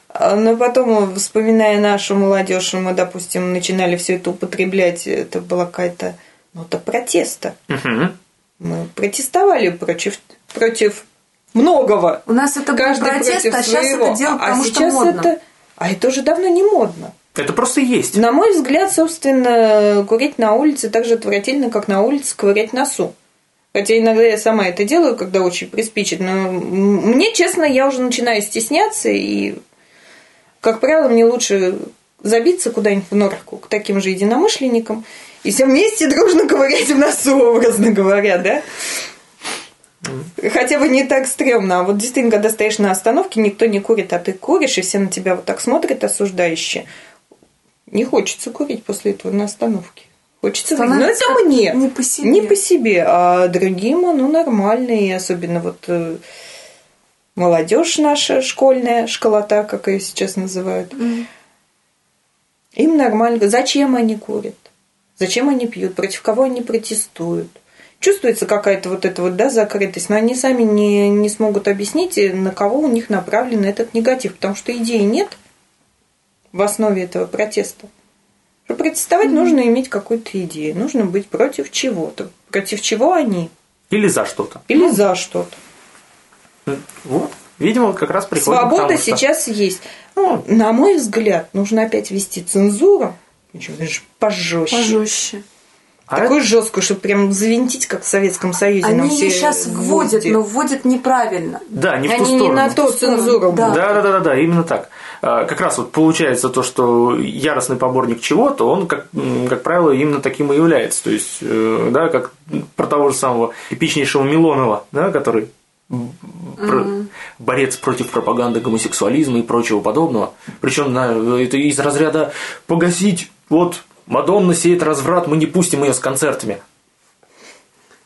А, Но потом, вспоминая нашу молодежь, мы, допустим, начинали все это употреблять, это была какая-то нота протеста. Мгм. Мы протестовали против, против многого. У нас это был Каждый протест, а сейчас своего. это делают, а потому сейчас что модно. это... А это уже давно не модно. Это просто есть. На мой взгляд, собственно, курить на улице так же отвратительно, как на улице ковырять носу. Хотя иногда я сама это делаю, когда очень приспичит. Но мне, честно, я уже начинаю стесняться. И, как правило, мне лучше забиться куда-нибудь в норку к таким же единомышленникам. И все вместе дружно ковырять в носу, образно говоря, да? Хотя бы не так стрёмно. А вот действительно, когда стоишь на остановке, никто не курит, а ты куришь, и все на тебя вот так смотрят осуждающе. Не хочется курить после этого на остановке. Хочется выйти. Но Становится это мне. не по себе. Не по себе, а другим, ну, нормально. И особенно вот э, молодежь наша школьная, школота, как ее сейчас называют. Им нормально. Зачем они курят? Зачем они пьют? Против кого они протестуют? Чувствуется какая-то вот эта вот, да, закрытость, но они сами не, не смогут объяснить, э, на кого у них направлен этот негатив, потому что идеи нет в основе этого протеста. Чтобы протестовать, нужно иметь какую-то идею, нужно быть против чего-то. Против чего они? Или за что-то. Или за что-то. Вот. Видимо, как раз приходит Свобода тому, что- сейчас есть. Ну, На мой взгляд, нужно опять вести цензуру, даже пожестче. Пожестче. а Такую жесткую, чтобы прям завинтить, как в Советском Союзе. Они все ее сейчас вводят, но вводят неправильно. Да, не в ту Они не сторону. на то цензуру. Да. Да, да, да, да, да, именно так. А, Как раз вот получается то, что яростный поборник чего-то, он, как, как правило, именно таким и является. То есть, э, да, как про того же самого эпичнейшего Милонова, да, который про- борец против пропаганды гомосексуализма и прочего подобного. Причем это из разряда погасить, вот Мадонна сеет разврат, мы не пустим ее с концертами.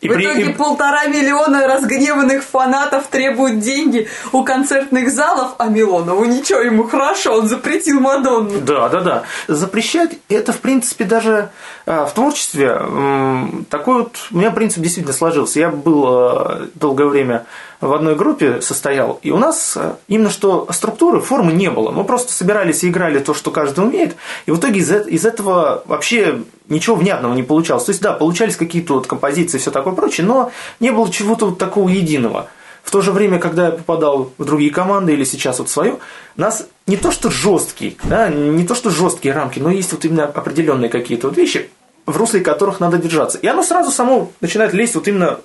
И в при- итоге и- полтора миллиона разгневанных фанатов требуют деньги у концертных залов, а Милонову ничего, ему хорошо, он запретил Мадонну. Да, да, да. Запрещать это, в принципе, даже а, в творчестве м, такой вот у меня принцип действительно сложился. Я был а, долгое время в одной группе состоял, и у нас а, именно что структуры, формы не было. Мы просто собирались и играли то, что каждый умеет, и в итоге из, э- из этого вообще ничего внятного не получалось. То есть, да, получались какие-то вот композиции и все такое прочее, но не было чего-то вот такого единого. В то же время, когда я попадал в другие команды или сейчас вот свою, нас не то что жесткие, да, не то что жесткие рамки, но есть вот именно определенные какие-то вот вещи, в русле которых надо держаться. И оно сразу само начинает лезть вот именно,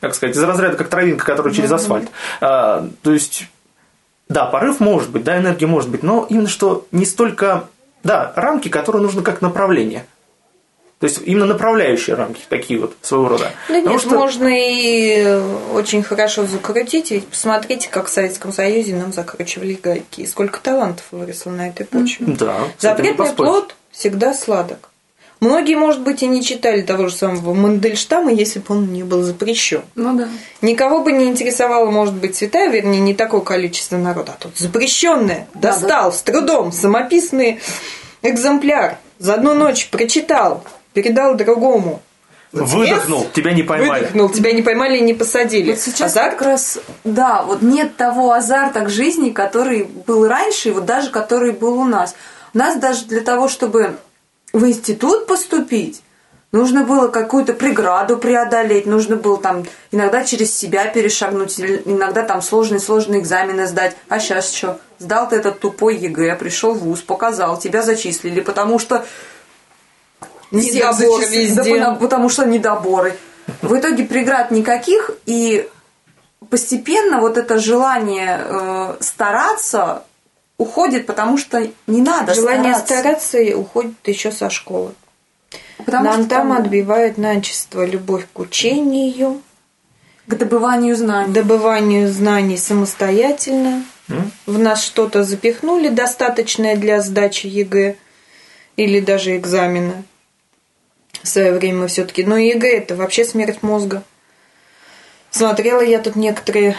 как сказать, из разряда как травинка, которая через асфальт. А, то есть, да, порыв может быть, да, энергия может быть, но именно что не столько, да, рамки, которые нужно как направление. То есть именно направляющие рамки такие вот своего рода. Да Потому нет, что- можно и очень хорошо закрутить. Ведь посмотрите, как в Советском Союзе нам закручивали гайки. И сколько талантов выросло на этой почве. Да, Запретный плод всегда сладок. Многие, может быть, и не читали того же самого Мандельштама, если бы он не был запрещен. Ну да. Никого бы не интересовало, может быть, цвета, вернее, не такое количество народа. А тут запрещенное. Да, Достал с трудом самописный экземпляр. За одну ночь прочитал, передал другому. Выдохнул, тебя не поймали. Выдохнул, тебя не поймали и не посадили. Вот сейчас Азарт? как раз, да, вот нет того азарта к жизни, который был раньше, и вот даже который был у нас. У нас даже для того, чтобы в институт поступить, нужно было какую-то преграду преодолеть, нужно было там иногда через себя перешагнуть, иногда там сложные-сложные экзамены сдать. А сейчас что? Сдал ты этот тупой ЕГЭ, пришел в ВУЗ, показал, тебя зачислили, потому что Недобор везде. да потому что недоборы. В итоге преград никаких, и постепенно вот это желание э, стараться уходит, потому что не надо Желание стараться. стараться уходит еще со школы. Потому Нам что там отбивают начисто любовь к учению, К добыванию знаний. добыванию знаний самостоятельно. В нас что-то запихнули достаточное для сдачи ЕГЭ или даже экзамена. В свое время все-таки. Но ЕГЭ это вообще смерть мозга. Смотрела я тут некоторые,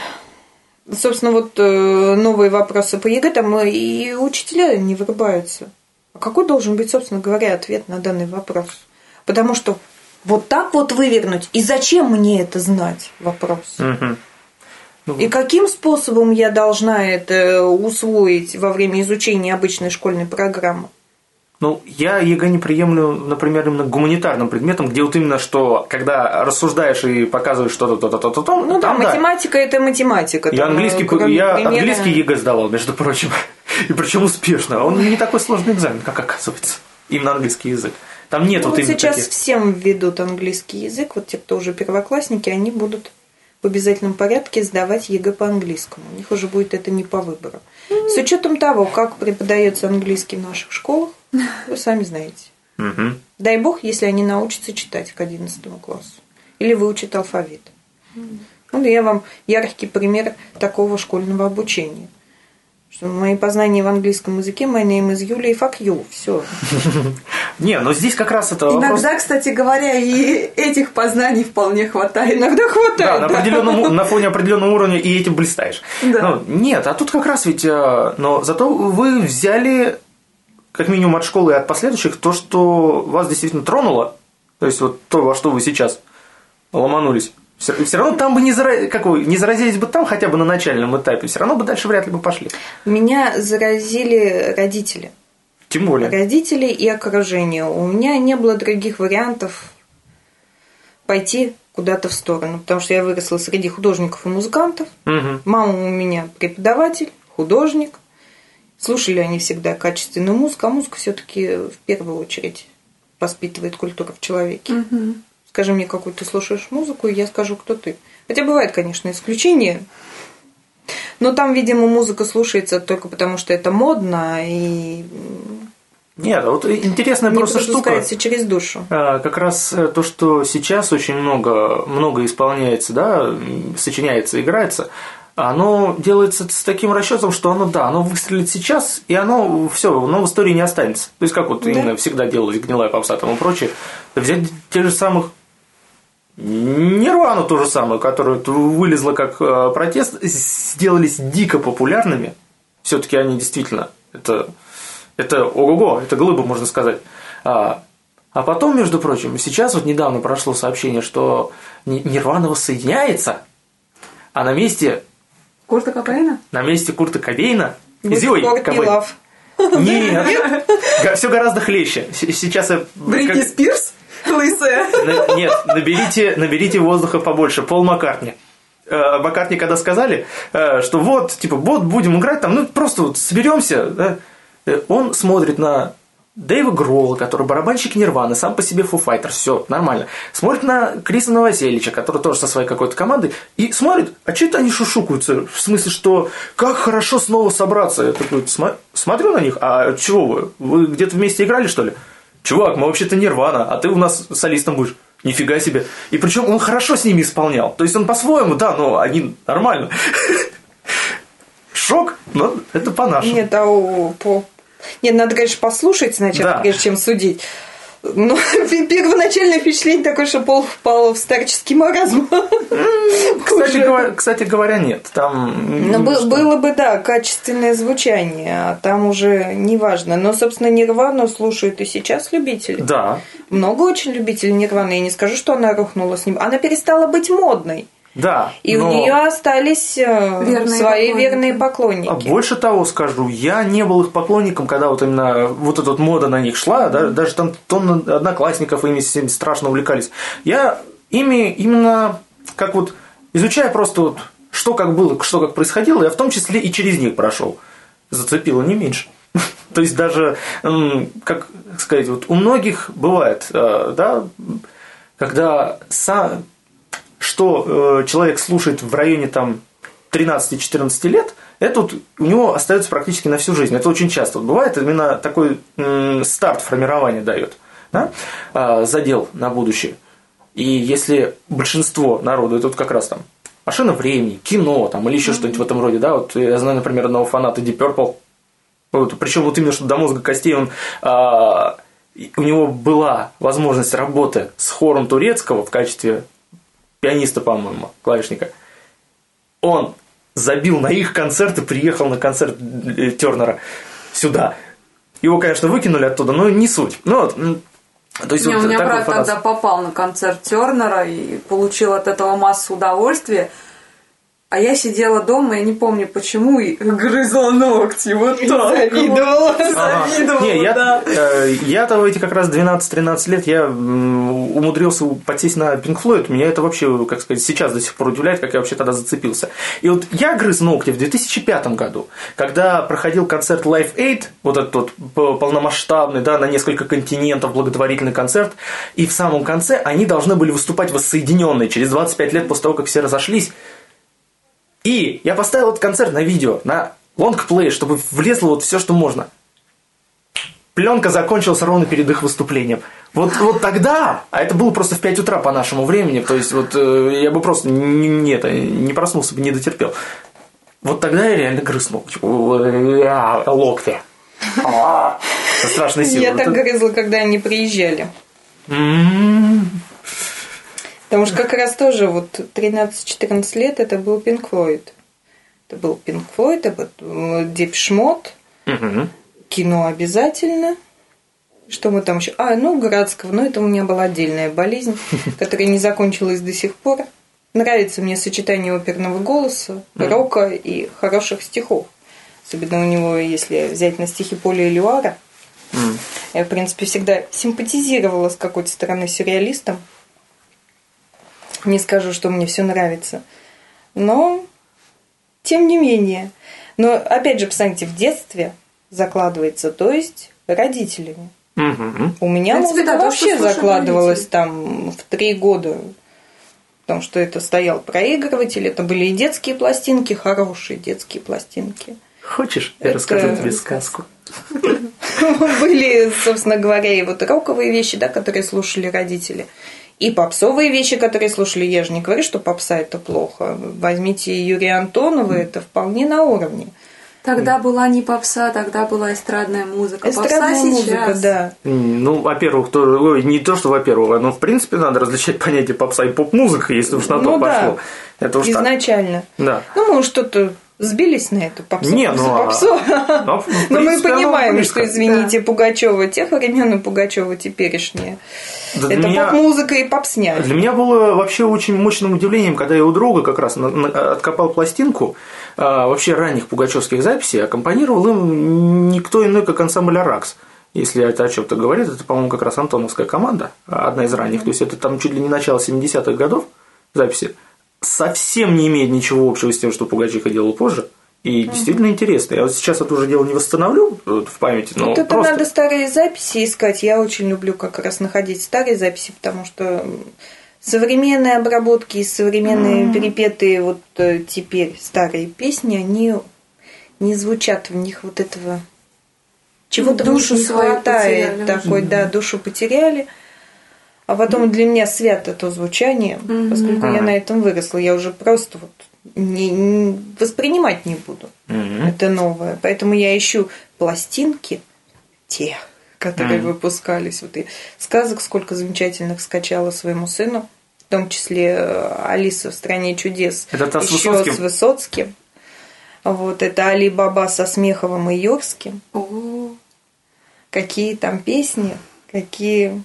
собственно, вот э, новые вопросы по ЕГЭ, там и учителя не врубаются. А какой должен быть, собственно говоря, ответ на данный вопрос? Потому что вот так вот вывернуть, и зачем мне это знать? Вопрос. Мгм. И каким способом я должна это усвоить во время изучения обычной школьной программы? Ну, я ЕГЭ не приемлю, например, именно гуманитарным предметам, где вот именно что, когда рассуждаешь и показываешь что-то, то-то, то-то, то Ну да, там, математика это математика. Я там, английский, э, я примера- английский ЕГЭ сдавал, между прочим. И причем успешно. Он не такой сложный экзамен, как оказывается. Именно английский язык. Там нет Ну, вот вот именно сейчас таких. всем ведут английский язык, вот те, кто уже первоклассники, они будут в обязательном порядке сдавать ЕГЭ по английскому. У них уже будет это не по выбору. С учетом того, как преподается английский в наших школах, вы сами знаете. Мгм. Дай бог, если они научатся читать к 11 классу. Или выучат алфавит. Ну, я вам яркий пример такого школьного обучения. Что мои познания в английском языке, my name is Юлия, и fuck you, все. Не, но здесь как раз это. Иногда, кстати говоря, и этих познаний вполне хватает. Иногда Да, хватает. на, да. определенном, на фоне определенного уровня и этим блистаешь. Да. Ну, нет, а тут как раз ведь... э, Но зато вы взяли, как минимум от школы и от последующих, то, что вас действительно тронуло, то есть вот то, во что вы сейчас ломанулись. Все, равно там бы не, зара- как вы, не заразились бы там хотя бы на начальном этапе, все равно бы дальше вряд ли бы пошли. Меня заразили родители. Тем более. Родители и окружение. У меня не было других вариантов пойти куда-то в сторону, потому что я выросла среди художников и музыкантов. Мгм. Мама у меня преподаватель, художник. Слушали они всегда качественную музыку, а музыка все-таки в первую очередь воспитывает культуру в человеке. Скажи мне, какую ты слушаешь музыку, и я скажу, кто ты. Хотя бывает, конечно, исключения. Но там, видимо, музыка слушается только потому, что это модно и Нет, вот интересная не просто штука. через душу. А, Как раз э, то, что сейчас очень много, много исполняется, да, сочиняется, играется, оно делается с таким расчетом, что оно, да, оно выстрелит сейчас, и оно все, оно в истории не останется. То есть, как вот Да. именно всегда делалось гнилая попса там и прочее, взять тех же самых Нирвану то же самое, которая вылезла как э, протест, сделались дико популярными. Все-таки они действительно это, это ого-го, это глыба, можно сказать. А, а потом, между прочим, сейчас вот недавно прошло сообщение, что Ни- Нирвана воссоединяется, а на месте, Курта Кобейна? на месте Курта Кобейна... Будет Ой, Courtney Кобейна. Love. Нет, все гораздо хлеще. Сейчас я... Бритни как- Спирс? Лысая. На- Нет, наберите, наберите воздуха побольше. Пол Маккартни. Э, Маккартни когда сказали, э, что вот, типа, вот будем играть там, ну просто вот соберемся, да, э, он смотрит на Дэйва Гролла, который барабанщик Нирваны, сам по себе Foo Fighters, все нормально. Смотрит на Криса Новоселича, который тоже со своей какой-то командой, и смотрит, а что это они шушукаются? В смысле, что как хорошо снова собраться? Я такой, «Сма- смотрю на них, а чего вы? Вы где-то вместе играли, что ли? Чувак, мы вообще-то Нирвана, а ты у нас солистом будешь. Нифига себе. И причем он хорошо с ними исполнял. То есть он по-своему, да, но они нормально. Шок, но это по-нашему. Нет, а по... Нет, надо, конечно, послушать сначала, Да. прежде чем судить. Но первоначальное впечатление такое, что Пол впал в старческий маразм. Кстати, говоря, кстати говоря, нет. Там... Ну, бы- что? было бы, да, качественное звучание, а там уже неважно. Но, собственно, Нирвану слушают и сейчас любители. Да, Много очень любителей Нирваны. Я не скажу, что она рухнула с ним. Она перестала быть модной. Да. И но- у нее остались э, Верные свои поклонники. верные поклонники. А больше того скажу, я не был их поклонником, когда вот именно вот эта вот мода на них шла, да, даже там тонны одноклассников ими всем страшно увлекались. Я ими именно как вот изучая просто вот что как было, что как происходило, я в том числе и через них прошел. Зацепило не меньше. То есть даже, как сказать, вот у многих бывает, э, да, когда са- что э, человек слушает в районе там 13-14 лет, это вот у него остается практически на всю жизнь. Это очень часто вот бывает, именно такой м, старт формирования дает. да, а, задел на будущее. И если большинство народу, это вот как раз там машина времени, кино там, или еще что-нибудь в этом роде, да, вот я знаю, например, одного фаната Deep Purple, вот, причем вот именно что до мозга костей он а, у него была возможность работы с хором турецкого в качестве пианиста, по-моему, клавишника. Он забил на их концерт и приехал на концерт э, Тернера сюда. Его, конечно, выкинули оттуда, но не суть. Ну вот, то есть Не, вот у меня брат фанат. тогда попал на концерт Тернера и получил от этого массу удовольствия. А я сидела дома, я не помню почему, и грызла ногти. Вот так. Завидовала. Ага. Завидовала, Не, я, да. э, я-то в эти как раз 12-13 лет я умудрился подсесть на Pink Floyd. Меня это вообще, как сказать, сейчас до сих пор удивляет, как я вообще тогда зацепился. И вот я грыз ногти в 2005 году, когда проходил концерт Live Aid, вот этот вот полномасштабный, да, на несколько континентов благотворительный концерт, и в самом конце они должны были выступать воссоединенные через 25 лет после того, как все разошлись. И я поставил этот концерт на видео, на лонгплей, чтобы влезло вот все, что можно. Пленка закончилась ровно перед их выступлением. Вот, вот тогда, а это было просто в 5 утра по нашему времени, то есть вот э, я бы просто не, не это, не проснулся бы, не дотерпел. Вот тогда я реально грыз ногти. А, Локти. А, Это страшная сила. Я так грызла, когда они приезжали. Потому что как раз тоже вот 13-14 лет это был Пинк Флойд. Это был Пинк Флойд, это был Депшмот, Мгм. кино обязательно. Что мы там еще? А, ну, Градского. Но это у меня была отдельная болезнь, которая не закончилась до сих пор. Нравится мне сочетание оперного голоса, рока и хороших стихов. Особенно у него, если взять на стихи Поля Элюара. Я, в принципе, всегда симпатизировала с какой-то стороны сюрреалистом. Не скажу, что мне все нравится. Но, тем не менее. Но, опять же, посмотрите, в детстве закладывается, то есть родителями. Мгм. У меня принципе, музыка да, вообще закладывалась родители. там в три года. Потому что это стоял проигрыватель, это были и детские пластинки, хорошие детские пластинки. Хочешь, я Это- расскажу тебе сказку? Были, собственно говоря, и вот роковые вещи, да, которые слушали родители. И попсовые вещи, которые слушали. Я же не говорю, что попса это плохо. Возьмите Юрия Антонова, это вполне на уровне. Тогда была не попса, тогда была эстрадная музыка. Эстрадная попса музыка, сейчас. да. Ну, во-первых, то, ой, не то, что во-первых, но в принципе надо различать понятие попса и поп-музыка, если уж на то Ну да. пошло. Это уж так. Изначально. Да. Ну, мы что-то сбились на эту попсу. Не, попсу, ну, а- попсу. Ну, в Но мы принципе, оно понимаем, близко. что, извините, Пугачева тех времен и Пугачева теперешние. Да Это меня- поп-музыка и попсня. Для меня было вообще очень мощным удивлением, когда я у друга как раз на- на- откопал пластинку а, вообще ранних пугачевских записей, аккомпанировал им никто иной, как ансамбль «Аракс». Если это о чем-то говорит, это, по-моему, как раз антоновская команда, одна из ранних. То есть это там чуть ли не начало 70-х годов записи. Совсем не имеет ничего общего с тем, что Пугачиха делал позже. И действительно интересно. Я вот сейчас это уже дело не восстановлю вот, в памяти, но это просто... надо старые записи искать. Я очень люблю как раз находить старые записи, потому что современные обработки и современные перепетые вот э, теперь старые песни, они не звучат в них вот этого чего-то в них Душу не свою хватает потеряли такой, да, душу потеряли. А потом для меня свято то звучание, поскольку я на этом выросла, я уже просто вот не, не- воспринимать не буду. Мгм. Это новое. Поэтому я ищу пластинки, те, которые Мгм. выпускались. Вот и сказок сколько замечательных скачала своему сыну, в том числе э, Алиса в стране чудес. Это та с Еще Высоцким? с Высоцким. Вот это Али Баба со Смеховым и Юрским. О, Какие там песни, какие.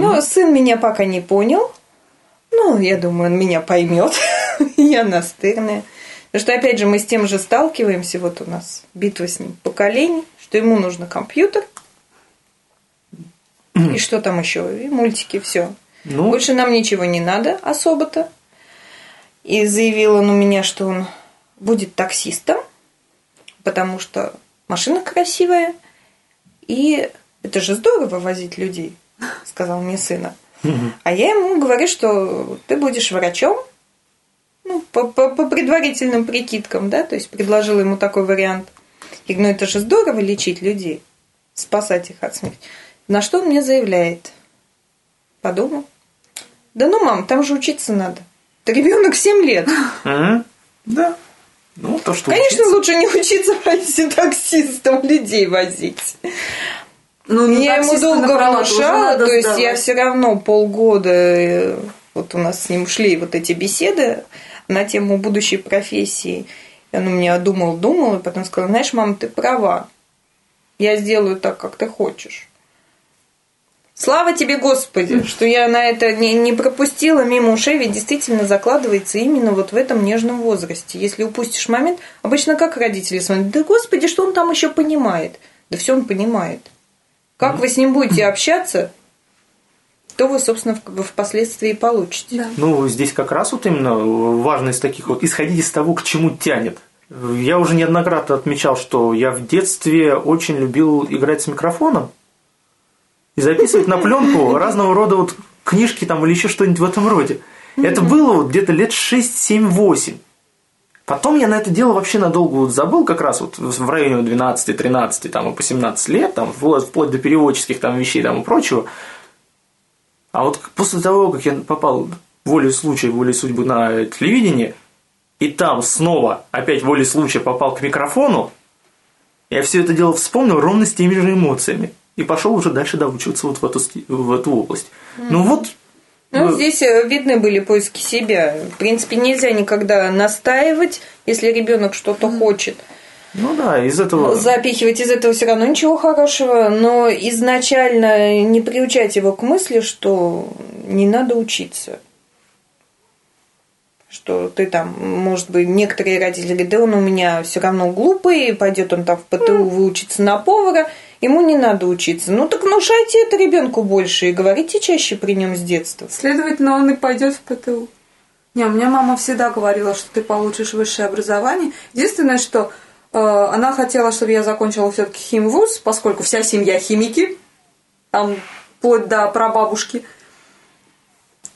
Ну, сын меня пока не понял. Ну, я думаю, он меня поймет. я настырная. Потому что, опять же, мы с тем же сталкиваемся. Вот у нас битва с ним поколений, что ему нужно компьютер. И что там еще? И мультики, все. Ну, Больше нам ничего не надо особо-то. И заявил он у меня, что он будет таксистом, потому что машина красивая. И это же здорово возить людей, сказал мне сына. А я ему говорю, что ты будешь врачом, ну, по, по- по предварительным прикидкам, да, то есть предложила ему такой вариант. Говорю, ну это же здорово лечить людей, спасать их от смерти. На что он мне заявляет? Подумал. Да ну, мам, там же учиться надо. Да ребенок 7 лет. Мгм. Да. Ну, то, что Конечно, учиться. лучше не учиться пойти таксистом людей возить. Ну, Я ему таксиста долго внушала, то есть я сдавать. все равно полгода, э, вот у нас с ним шли вот эти беседы на тему будущей профессии. И он у меня думал, думал, и потом сказал, знаешь, мам, ты права. Я сделаю так, как ты хочешь. Слава тебе, Господи, что я на это не, не пропустила мимо ушей, ведь действительно закладывается именно вот в этом нежном возрасте. Если упустишь момент, обычно как родители смотрят, да Господи, что он там еще понимает? Да все он понимает. Как вы с ним будете общаться, то вы, собственно, в- впоследствии и получите. Да. Ну, здесь как раз вот именно важно из таких вот исходить из того, к чему тянет. Я уже неоднократно отмечал, что я в детстве очень любил играть с микрофоном и записывать на пленку разного рода вот книжки там или еще что-нибудь в этом роде. Это было вот где-то лет 6, 7, 8. Потом я на это дело вообще надолго вот забыл, как раз вот в районе 12, 13, там, и по 17 лет, там, вплоть вплоть до переводческих там, вещей там, и прочего. А вот после того, как я попал волей случая, волей судьбы на телевидение, и там снова опять волей случая попал к микрофону, я все это дело вспомнил ровно с теми же эмоциями. И пошел уже дальше доучиваться вот в эту, в эту область. Ну вот, Ну, э, здесь э, видны были поиски себя. В принципе, нельзя никогда настаивать, если ребенок что-то хочет. ну да, из этого... Запихивать из этого все равно ничего хорошего, но изначально не приучать его к мысли, что не надо учиться. Что ты там, может быть, некоторые родители говорят, да он у меня все равно глупый, пойдет он там в ПТУ выучиться на повара, ему не надо учиться. Ну так внушайте это ребенку больше и говорите чаще при нем с детства. Следовательно, он и пойдет в ПТУ. Не, у меня мама всегда говорила, что ты получишь высшее образование. Единственное, что э, она хотела, чтобы я закончила все-таки химвуз, поскольку вся семья химики, там вплоть до прабабушки.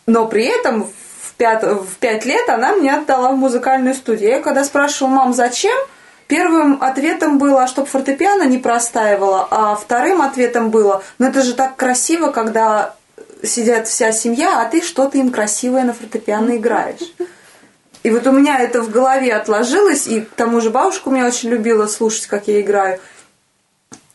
Но при этом в пять, в пять лет она мне отдала в музыкальную студию. Я когда спрашивала, мам, зачем? Первым ответом было, чтобы фортепиано не простаивало, а вторым ответом было, ну это же так красиво, когда сидят вся семья, а ты что-то им красивое на фортепиано играешь. И вот у меня это в голове отложилось, и к тому же бабушка меня очень любила слушать, как я играю.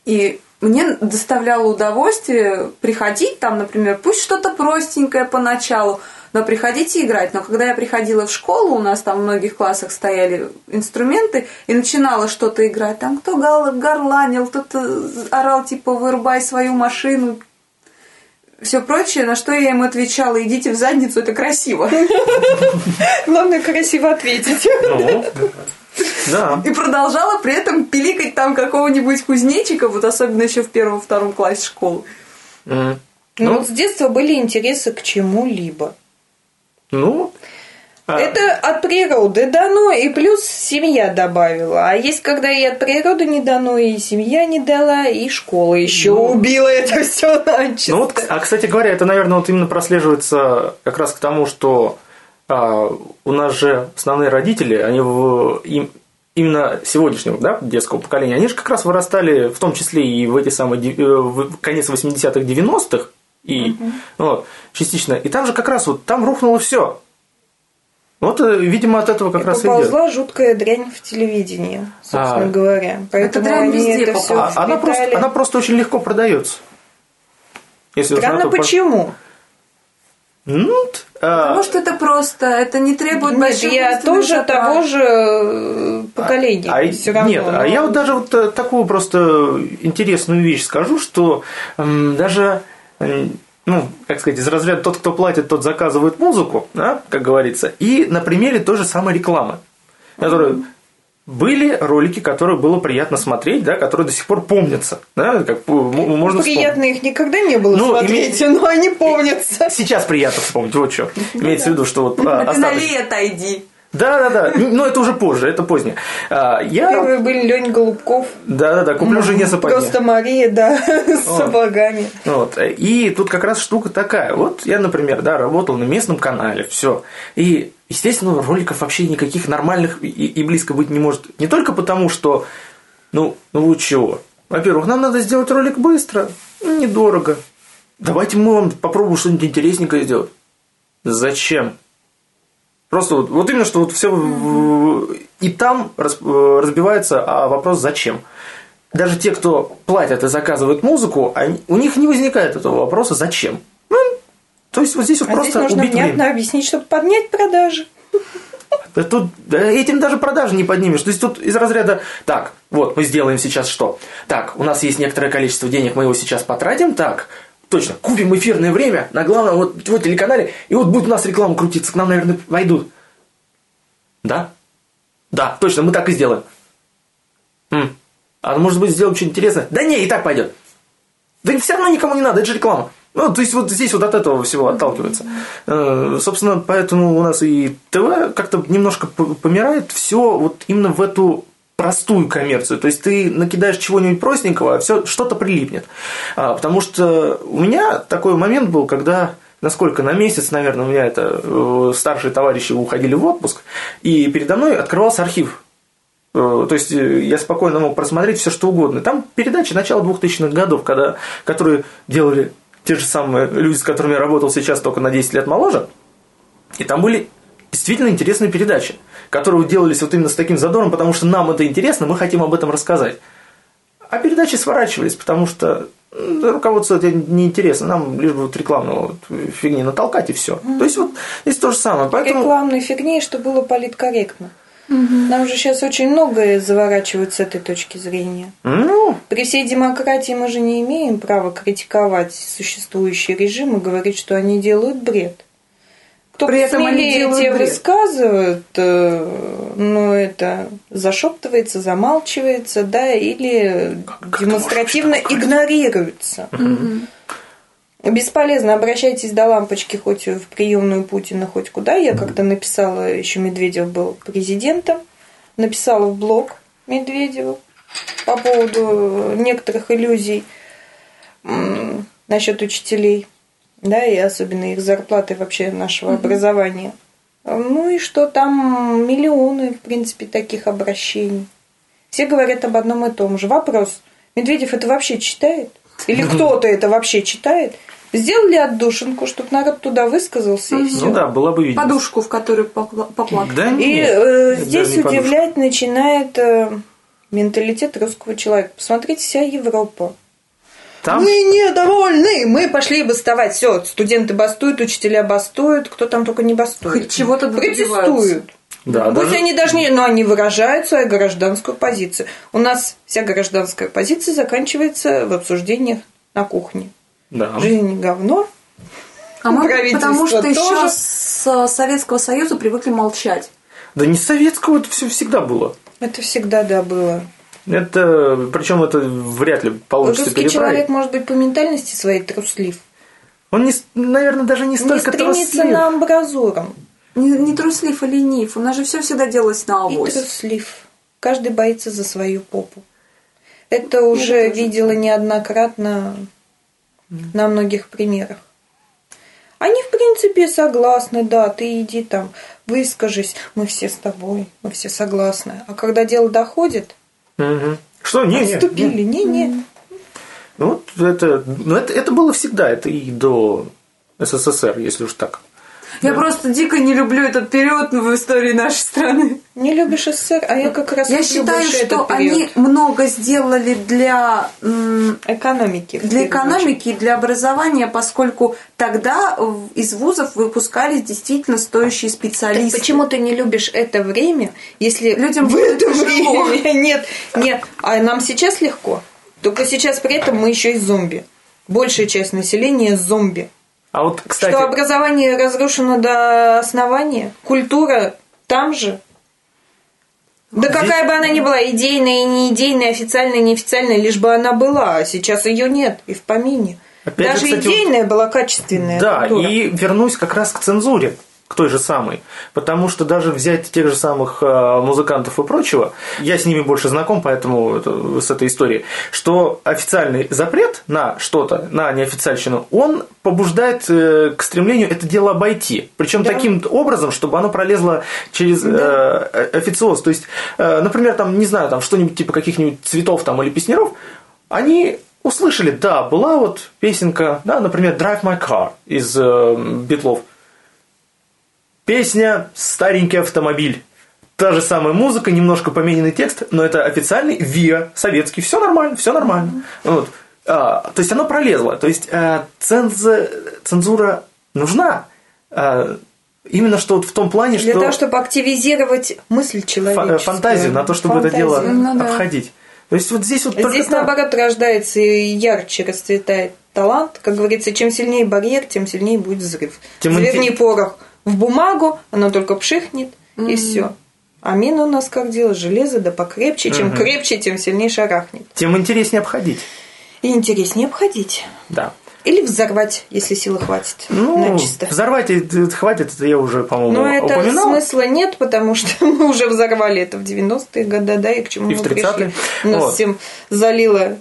И мне доставляло удовольствие приходить там, например, пусть что-то простенькое поначалу, но приходить и играть. Но когда я приходила в школу, у нас там в многих классах стояли инструменты, и начинала что-то играть. Там кто горланил, кто-то орал, типа, вырубай свою машину, все прочее, на что я им отвечала, идите в задницу, это красиво. Главное красиво ответить. Ну, да. И продолжала при этом пиликать там какого-нибудь кузнечика, вот особенно еще в первом-втором классе школы. Ну, Ну, вот с детства были интересы к чему-либо. Ну, а, Это от природы дано, и плюс семья добавила. А есть, когда и от природы не дано, и семья не дала, и школа еще Ну. убила это все начисто. Ну вот, а кстати говоря, это, наверное, вот именно прослеживается как раз к тому, что а, у нас же основные родители, они в, им, именно сегодняшнего да, детского поколения, они же как раз вырастали, в том числе и в эти самые э, в конец 80-х, 90-х, и вот, частично. И там же как раз вот там рухнуло все. Вот, э, видимо, от этого как И раз и идет. поползла жуткая дрянь в телевидении, собственно А. говоря. Поэтому дрянь они везде это все А- она, просто, она просто очень легко продается. Если Странно, почему? Ну, а, Потому что это просто, это не требует Нет, больших я тоже затрат. того же э, поколения. А, все равно. Нет, а я вот даже вот э, такую просто интересную вещь скажу, что м, даже, ну, как сказать, из разряда тот, кто платит, тот заказывает музыку, да, как говорится, и на примере той же самой рекламы, которая были ролики, которые было приятно смотреть, да, которые до сих пор помнятся, да, как можно вспомнить. Приятно их никогда не было Ну, смотреть, но они помнятся. Сейчас приятно вспомнить, вот что. Имеется в виду, что вот а, А налей, отойди. Да, да, да. Но это уже позже, это позднее. А, Я. Первые были Лень Голубков, Да, да, да, куплю жене сапоги. просто Мария, да, с О. сапогами. Вот. И тут как раз штука такая. Вот я, например, да, работал на местном канале, все. И, естественно, роликов вообще никаких нормальных и, и близко быть не может. Не только потому, что, ну, ну вы чего? Во-первых, нам надо сделать ролик быстро. Недорого. Давайте мы вам попробуем что-нибудь интересненькое сделать. Зачем? Просто вот, вот именно, что вот все и там э, разбивается а вопрос зачем. Даже те, кто платят и заказывают музыку, они- у них не возникает этого вопроса зачем. Ну, то есть вот здесь вот А просто здесь нужно убить внятно время. объяснить, чтобы поднять продажи. Да тут да этим даже продажи не поднимешь. То есть тут из разряда, так, вот мы сделаем сейчас что? Так, у нас есть некоторое количество денег, мы его сейчас потратим, так, точно, купим эфирное время на главном вот, вот телеканале, и вот будет у нас реклама крутиться, к нам, наверное, войдут. Да? Да, точно, мы так и сделаем. М. А может быть сделаем что-нибудь интересное? Да не, и так пойдет. Да все равно никому не надо, это же реклама. Ну, то есть вот здесь вот от этого всего отталкивается. Э, Собственно, поэтому у нас и ТВ как-то немножко помирает все вот именно в эту простую коммерцию. То есть ты накидаешь чего-нибудь простенького, а все что-то прилипнет. А, Потому что у меня такой момент был, когда насколько на месяц, наверное, у меня это э, старшие товарищи уходили в отпуск, и передо мной открывался архив Э, То есть э, я спокойно мог просмотреть все, что угодно. Там передачи начала 2000-х годов, когда, которые делали те же самые люди, с которыми я работал сейчас, только на 10 лет моложе. И там были действительно интересные передачи, которые делались вот именно с таким задором, потому что нам это интересно, мы хотим об этом рассказать. А передачи сворачивались, потому что м, да, руководству это неинтересно, нам лишь бы вот рекламную вот фигни натолкать и все. То есть вот здесь то же самое. Поэтому... Рекламной фигни, что было политкорректно. Нам же сейчас очень многое заворачивают с этой точки зрения. Ну, При всей демократии мы же не имеем права критиковать существующий режим и говорить, что они делают бред. Кто При этом они делают те высказывают, э, ну, это зашептывается, замалчивается, да, или как демонстративно игнорируется. Бесполезно, обращайтесь до лампочки хоть в приемную Путина, хоть куда. Я как-то написала, еще Медведев был президентом, написала в блог Медведеву по поводу некоторых иллюзий насчет учителей, да, и особенно их зарплаты вообще нашего образования. Ну и что там миллионы, в принципе, таких обращений. Все говорят об одном и том же. Вопрос, Медведев это вообще читает? Или кто-то это вообще читает? Сделали отдушинку, чтобы народ туда высказался, и все. ну да, была бы видно. Подушку, в которую попла- поплакать. Да И нет, э, здесь не подушка. удивлять начинает э, менталитет русского человека. Посмотрите, вся Европа. Там Мы недовольны, мы пошли бастовать. Все, студенты бастуют, учителя бастуют, кто там только не бастует. Хоть чего-то. Протестуют. Да, Пусть даже- они даже не, но они выражают свою гражданскую позицию. У нас вся гражданская позиция заканчивается в обсуждениях на кухне. Да. Жизнь говно. А мы потому что еще тоже. с Советского Союза привыкли молчать. Да не с советского это все всегда было. Это всегда да было. Это, причем это вряд ли получится Русский переправить. человек может быть по ментальности своей труслив. Он, не, наверное, даже не Не столько стремится труслив. на амбразуру. Не, не труслив, а ленив. У нас же все всегда делалось на И авось. труслив. Каждый боится за свою попу. Это уже тоже видела неоднократно на многих примерах. Они, в принципе, согласны, да, ты иди там, выскажись, мы все с тобой, мы все согласны. А когда дело доходит, Мгм. Что? Не, не, не. отступили, не-не. Ну, вот это, ну, это, это было всегда, это и до СССР, если уж так. Я просто дико не люблю этот период в истории нашей страны. Не любишь СССР, а я как раз Я считаю, что они много сделали для экономики. для экономики и для образования, поскольку тогда из вузов выпускались действительно стоящие Так специалисты. почему ты не любишь это время, если Людям в это тяжело. время нет, нет, а нам сейчас легко. Только сейчас при этом мы еще и зомби. Большая часть населения зомби. А вот, кстати, Что образование разрушено до основания, культура там же. Да Здесь- какая бы она ни была, идейная и не идейная, официальная и неофициальная, лишь бы она была, а сейчас ее нет и в помине. Опять же, Даже кстати, идейная была качественная. Да, культура. и вернусь как раз к цензуре, к той же самой. Потому что даже взять тех же самых э, музыкантов и прочего, я с ними больше знаком, поэтому это- с этой историей, что официальный запрет на что-то, на неофициальщину, он побуждает э, к стремлению это дело обойти. Причем Да. таким образом, чтобы оно пролезло через э, официоз. То есть, э, например, там, не знаю, там что-нибудь типа каких-нибудь цветов там или песнеров, они услышали, да, была вот песенка, да, например, Drive My Car из э, Битлов. Песня «Старенький автомобиль». Та же самая музыка, немножко помененный текст, но это официальный ВИА, советский, все нормально, все нормально. Вот. А, то есть оно пролезло. То есть а, ценз- цензура нужна. А, именно что вот в том плане, Для что того, чтобы активизировать мысль фа- человеческую. фантазию на то, чтобы это Фантазию. дело Ну да. обходить. То есть вот здесь вот Здесь, так. наоборот, рождается и ярче расцветает талант. Как говорится, чем сильнее барьер, тем сильнее будет взрыв. Тем Заверни инте- порох в бумагу, оно только пшихнет, и все. А мина у нас как дело? Железо, да покрепче. Чем Мгм. крепче, тем сильнее шарахнет. Тем интереснее обходить. И интереснее обходить. Да. Или взорвать, если силы хватит. Ну, начисто. взорвать это хватит, это я уже, по-моему, Но это упоминал. смысла нет, потому что мы уже взорвали это в 90-е годы, да, и к чему И мы в 30-е. пришли. Нас Вот. всем залило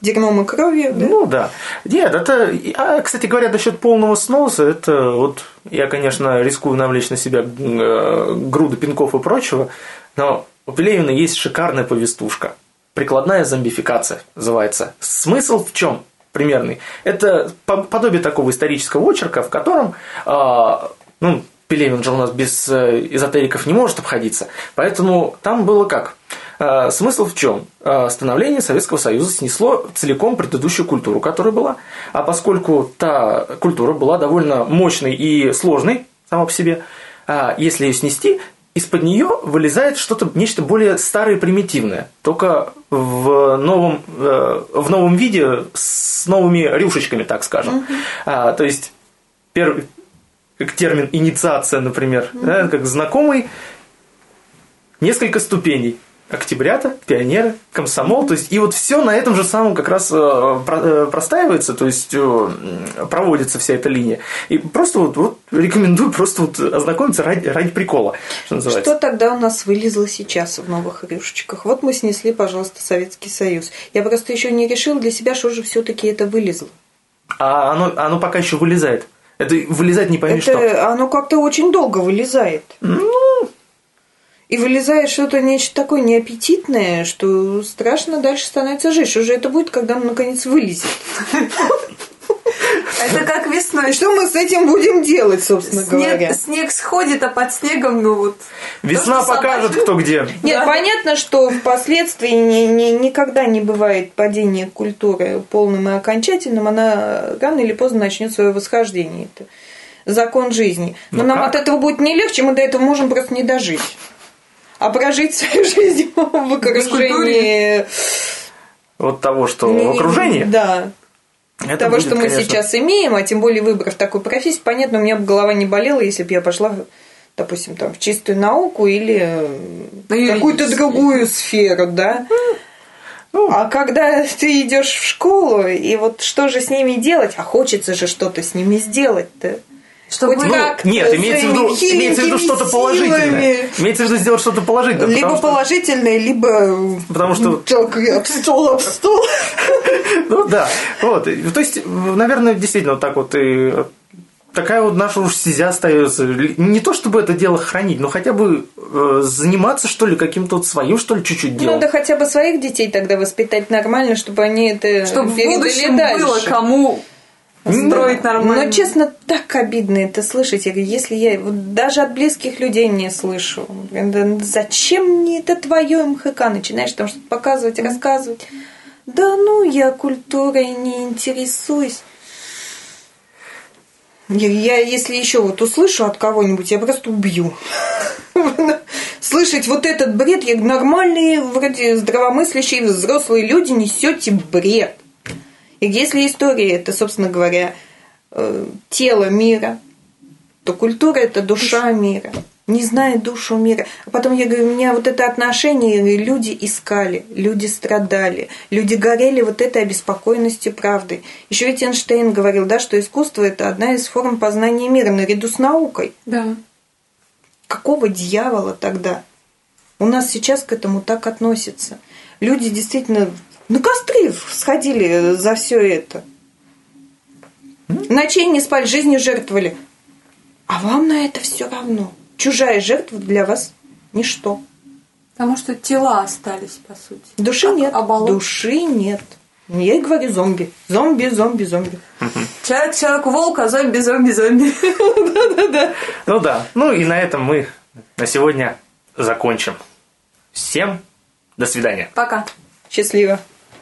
дерьмом и кровью, да? Ну да. Нет, это. А, кстати говоря, насчет полного сноса, это вот я, конечно, рискую навлечь на себя э, груды пинков и прочего, но у Пелевина есть шикарная повестушка. Прикладная зомбификация называется. Смысл в чем? Примерный. Это по- подобие такого исторического очерка, в котором а, ну, Пелевин же у нас без э, эзотериков не может обходиться. Поэтому там было как? А, Смысл в чем? А, Становление Советского Союза снесло целиком предыдущую культуру, которая была. А поскольку та культура была довольно мощной и сложной сама по себе, а если ее снести, из-под нее вылезает что-то, нечто более старое и примитивное, только в новом, э, в новом виде с новыми рюшечками, так скажем. А, то есть первый как термин инициация, например, да, как знакомый, несколько ступеней. Октябрята, пионеры, комсомол, то есть и вот все на этом же самом как раз э, э, простаивается, то есть э, проводится вся эта линия. И просто вот, вот рекомендую просто вот ознакомиться ради, ради прикола, что называется. Что тогда у нас вылезло сейчас в новых рюшечках? Вот мы снесли, пожалуйста, Советский Союз. Я просто еще не решила для себя, что же все-таки это вылезло. А оно, оно пока еще вылезает. Это вылезать не пойми это что. оно как-то очень долго вылезает. Ну, И вылезает что-то нечто такое неаппетитное, что страшно дальше становится жить. Что же это будет, когда оно наконец вылезет? Это как весной. И что мы с этим будем делать, собственно говоря? Снег, снег сходит, а под снегом, ну вот. весна То, покажет, собаки- кто где. Нет, Да. понятно, что впоследствии ни- ни- никогда не бывает падение культуры полным и окончательным. Она рано или поздно начнет свое восхождение. Это закон жизни. Но Ну нам как? от этого будет не легче, мы до этого можем просто не дожить. А прожить свою жизнь в окружении... Вот того, что в окружении. Да. это того, будет, что мы конечно, сейчас имеем, а тем более выбрав такую профессию, понятно, у меня бы голова не болела, если бы я пошла, допустим, там, в чистую науку или в какую-то другую сферу, да. Ну. А когда ты идешь в школу, и вот что же с ними делать? А хочется же что-то с ними сделать-то. Чтобы Ну, как нет, имеется в виду, имеется в виду что-то положительное. силами. Имеется в виду сделать что-то положительное. Либо потому что- положительное, либо... Потому что- Так, и об стол, об стол. Ну да, вот. То есть, наверное, действительно вот так вот и такая вот наша уж стезя остается. Не то чтобы это дело хранить, но хотя бы э, заниматься, что ли, каким-то вот своим, что ли, чуть-чуть делом. Надо хотя бы своих детей тогда воспитать нормально, чтобы они это чтобы в будущем дальше. было кому строить нормально. Но, честно, так обидно это слышать. Я говорю, если я вот даже от близких людей не слышу, зачем мне это твое МХК? Начинаешь там что-то показывать, рассказывать. Да ну, я культурой не интересуюсь. Я, я, если еще вот услышу от кого-нибудь, я просто убью. Слышать вот этот бред, я нормальные, вроде здравомыслящие взрослые люди несете бред. И если история это, собственно говоря, э, тело мира, то культура это душа мира. Не зная душу мира. А потом я говорю, у меня вот это отношение люди искали, люди страдали, люди горели вот этой обеспокоенностью правдой. Еще ведь Эйнштейн говорил, да, что искусство это одна из форм познания мира наряду с наукой. Да. Какого дьявола тогда? У нас сейчас к этому так относятся. Люди действительно на костры сходили за все это. Ночей не спали, жизнью жертвовали. А вам на это все равно. Чужая жертва для вас ничто. Потому что тела остались, по сути. Души Как нет. оболочка. Души нет. Я и говорю зомби. Зомби, зомби, зомби. Человек, человек, волк, а зомби, зомби, зомби. Ну да. Ну и на этом мы на сегодня закончим. Всем до свидания. Пока. Счастливо.